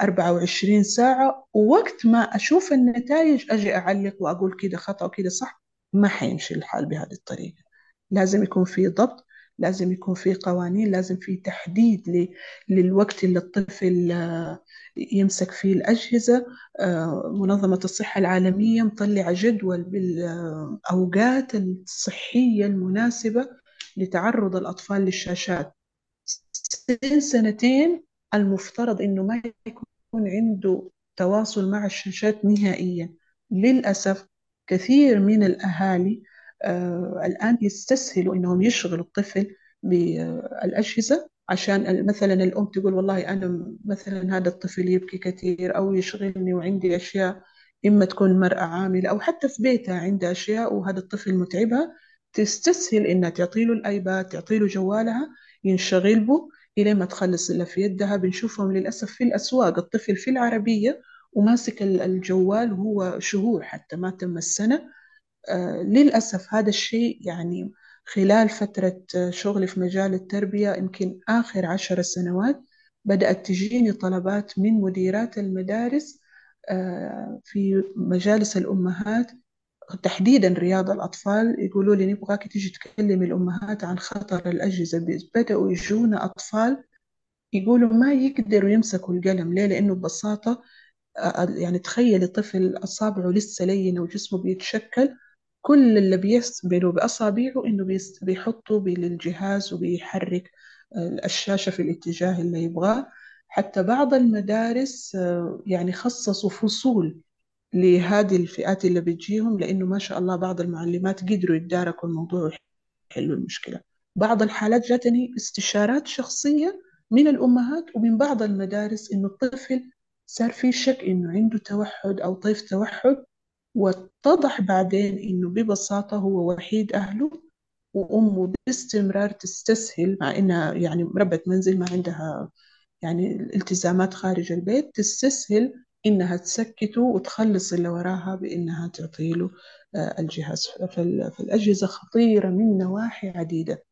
S2: 24 ساعة ووقت ما أشوف النتائج أجي أعلق وأقول كده خطأ وكده صح. ما حيمشي الحال بهذه الطريقة. لازم يكون في ضبط لازم يكون في قوانين لازم في تحديد للوقت اللي الطفل آه، يمسك فيه الأجهزة. آه، منظمة الصحة العالمية مطلعة جدول بالأوقات الصحية المناسبة لتعرض الأطفال للشاشات. سن سنتين المفترض إنه ما يكون عنده تواصل مع الشاشات نهائيا. للأسف كثير من الأهالي آه الآن يستسهلوا إنهم يشغلوا الطفل بالأجهزة عشان مثلا الأم تقول والله أنا مثلا هذا الطفل يبكي كثير أو يشغلني وعندي أشياء إما تكون مرأة عاملة أو حتى في بيتها عندها أشياء وهذا الطفل متعبها تستسهل إنها تعطيله الآيباد تعطيله جوالها ينشغل به إلى ما تخلص اللي في يدها. بنشوفهم للأسف في الأسواق الطفل في العربية وماسك الجوال وهو شهور حتى ما تم السنة. آه للأسف هذا الشيء يعني خلال فترة شغلي في مجال التربية يمكن آخر عشر سنوات بدأت تجيني طلبات من مديرات المدارس آه في مجالس الأمهات تحديدا رياض الأطفال يقولوا لي نبغاك تيجي تكلمي الأمهات عن خطر الأجهزة. بدأوا يجونا أطفال يقولوا ما يقدروا يمسكوا القلم. ليه؟ لأنه ببساطة آه، يعني تخيلي طفل أصابعه لسه لينة وجسمه بيتشكل كل اللي بيعمله بأصابعه إنه بيحطه للجهاز وبيحرك آه، الشاشة في الاتجاه اللي يبغاه. حتى بعض المدارس آه، يعني خصصوا فصول لهذه الفئات اللي بتجيهم لأنه ما شاء الله بعض المعلمات قدروا يتداركوا الموضوع ويحلوا المشكلة. بعض الحالات جاتني استشارات شخصية من الأمهات ومن بعض المدارس إنه الطفل صار في شك إنه عنده توحد أو طيف توحد واتضح بعدين إنه ببساطة هو وحيد أهله وأمه باستمرار تستسهل مع إنها يعني ربة منزل ما عندها يعني الالتزامات خارج البيت تستسهل إنها تسكته وتخلص اللي وراها بإنها تعطيله آه، الجهاز. فال- فالأجهزة خطيرة من نواحي عديدة.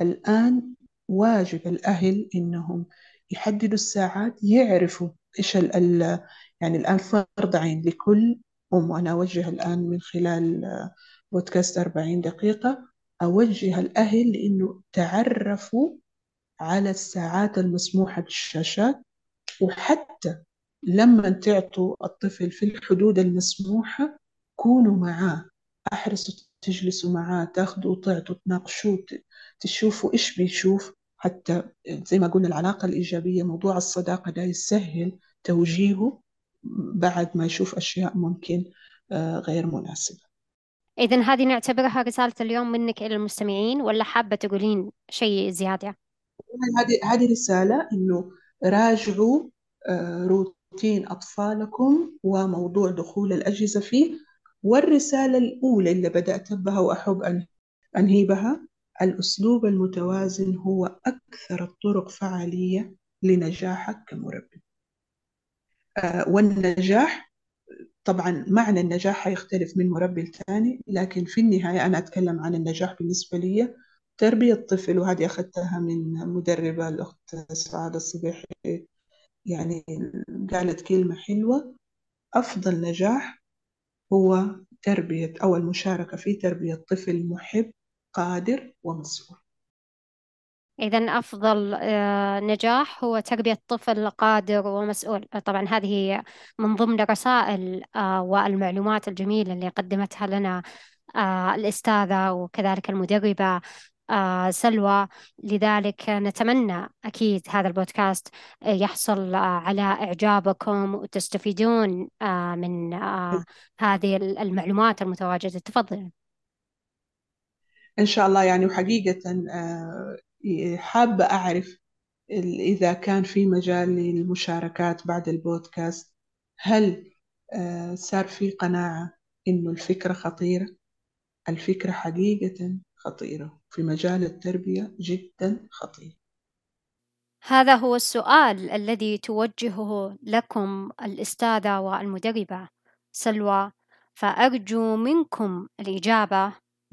S2: الآن واجب الأهل إنهم يحددوا الساعات يعرفوا إيش ال يعني الآن فرض عين لكل أم وأنا أوجه الآن من خلال آه، بودكاست 40 دقيقة أوجه الأهل لأنه تعرفوا على الساعات المسموحة بالشاشات وحتى لما تعطوا الطفل في الحدود المسموحة كونوا معاه أحرصوا تجلسوا معاه تاخذوا وتعطوا تناقشوه ت- تشوفوا إيش بيشوف. حتى زي ما قلنا العلاقة الإيجابية موضوع الصداقة ده يسهل توجيهه بعد ما يشوف أشياء ممكن آه، غير مناسبة
S1: إذا هذه نعتبرها رسالة اليوم منك إلى المستمعين ولا حابة تقولين شيء زيادة؟
S2: هذه هذه رسالة إنه راجعوا آه، روتين أطفالكم وموضوع دخول الأجهزة فيه والرسالة الأولى اللي بدأت بها وأحب أن أنهي بها الأسلوب المتوازن هو أكثر الطرق فعالية لنجاحك كمربي. آه، والنجاح طبعا معنى النجاح حيختلف من مربي لتاني لكن في النهاية أنا أتكلم عن النجاح بالنسبة لي تربية طفل وهذه أخذتها من مدربة الأخت سعادة الصبيحي يعني قالت كلمة حلوة. أفضل نجاح هو تربية أو المشاركة في تربية طفل محب قادر ومسؤول
S1: إذا أفضل آه، نجاح هو تربية طفل قادر ومسؤول. طبعا هذه من ضمن الرسائل آه، والمعلومات الجميلة اللي قدمتها لنا آه، الأستاذة وكذلك المدربة سلوى. لذلك نتمنى أكيد هذا البودكاست يحصل على إعجابكم وتستفيدون من هذه المعلومات المتواجدة. تفضل.
S2: إن شاء الله يعني. وحقيقة حابة أعرف إذا كان في مجال للمشاركات بعد البودكاست هل صار في قناعة إنه الفكرة خطيرة؟ الفكرة حقيقة خطيرة. في مجال التربية جدا خطيرة
S1: هذا هو السؤال الذي توجهه لكم الأستاذة والمدربة سلوى فأرجو منكم الإجابة.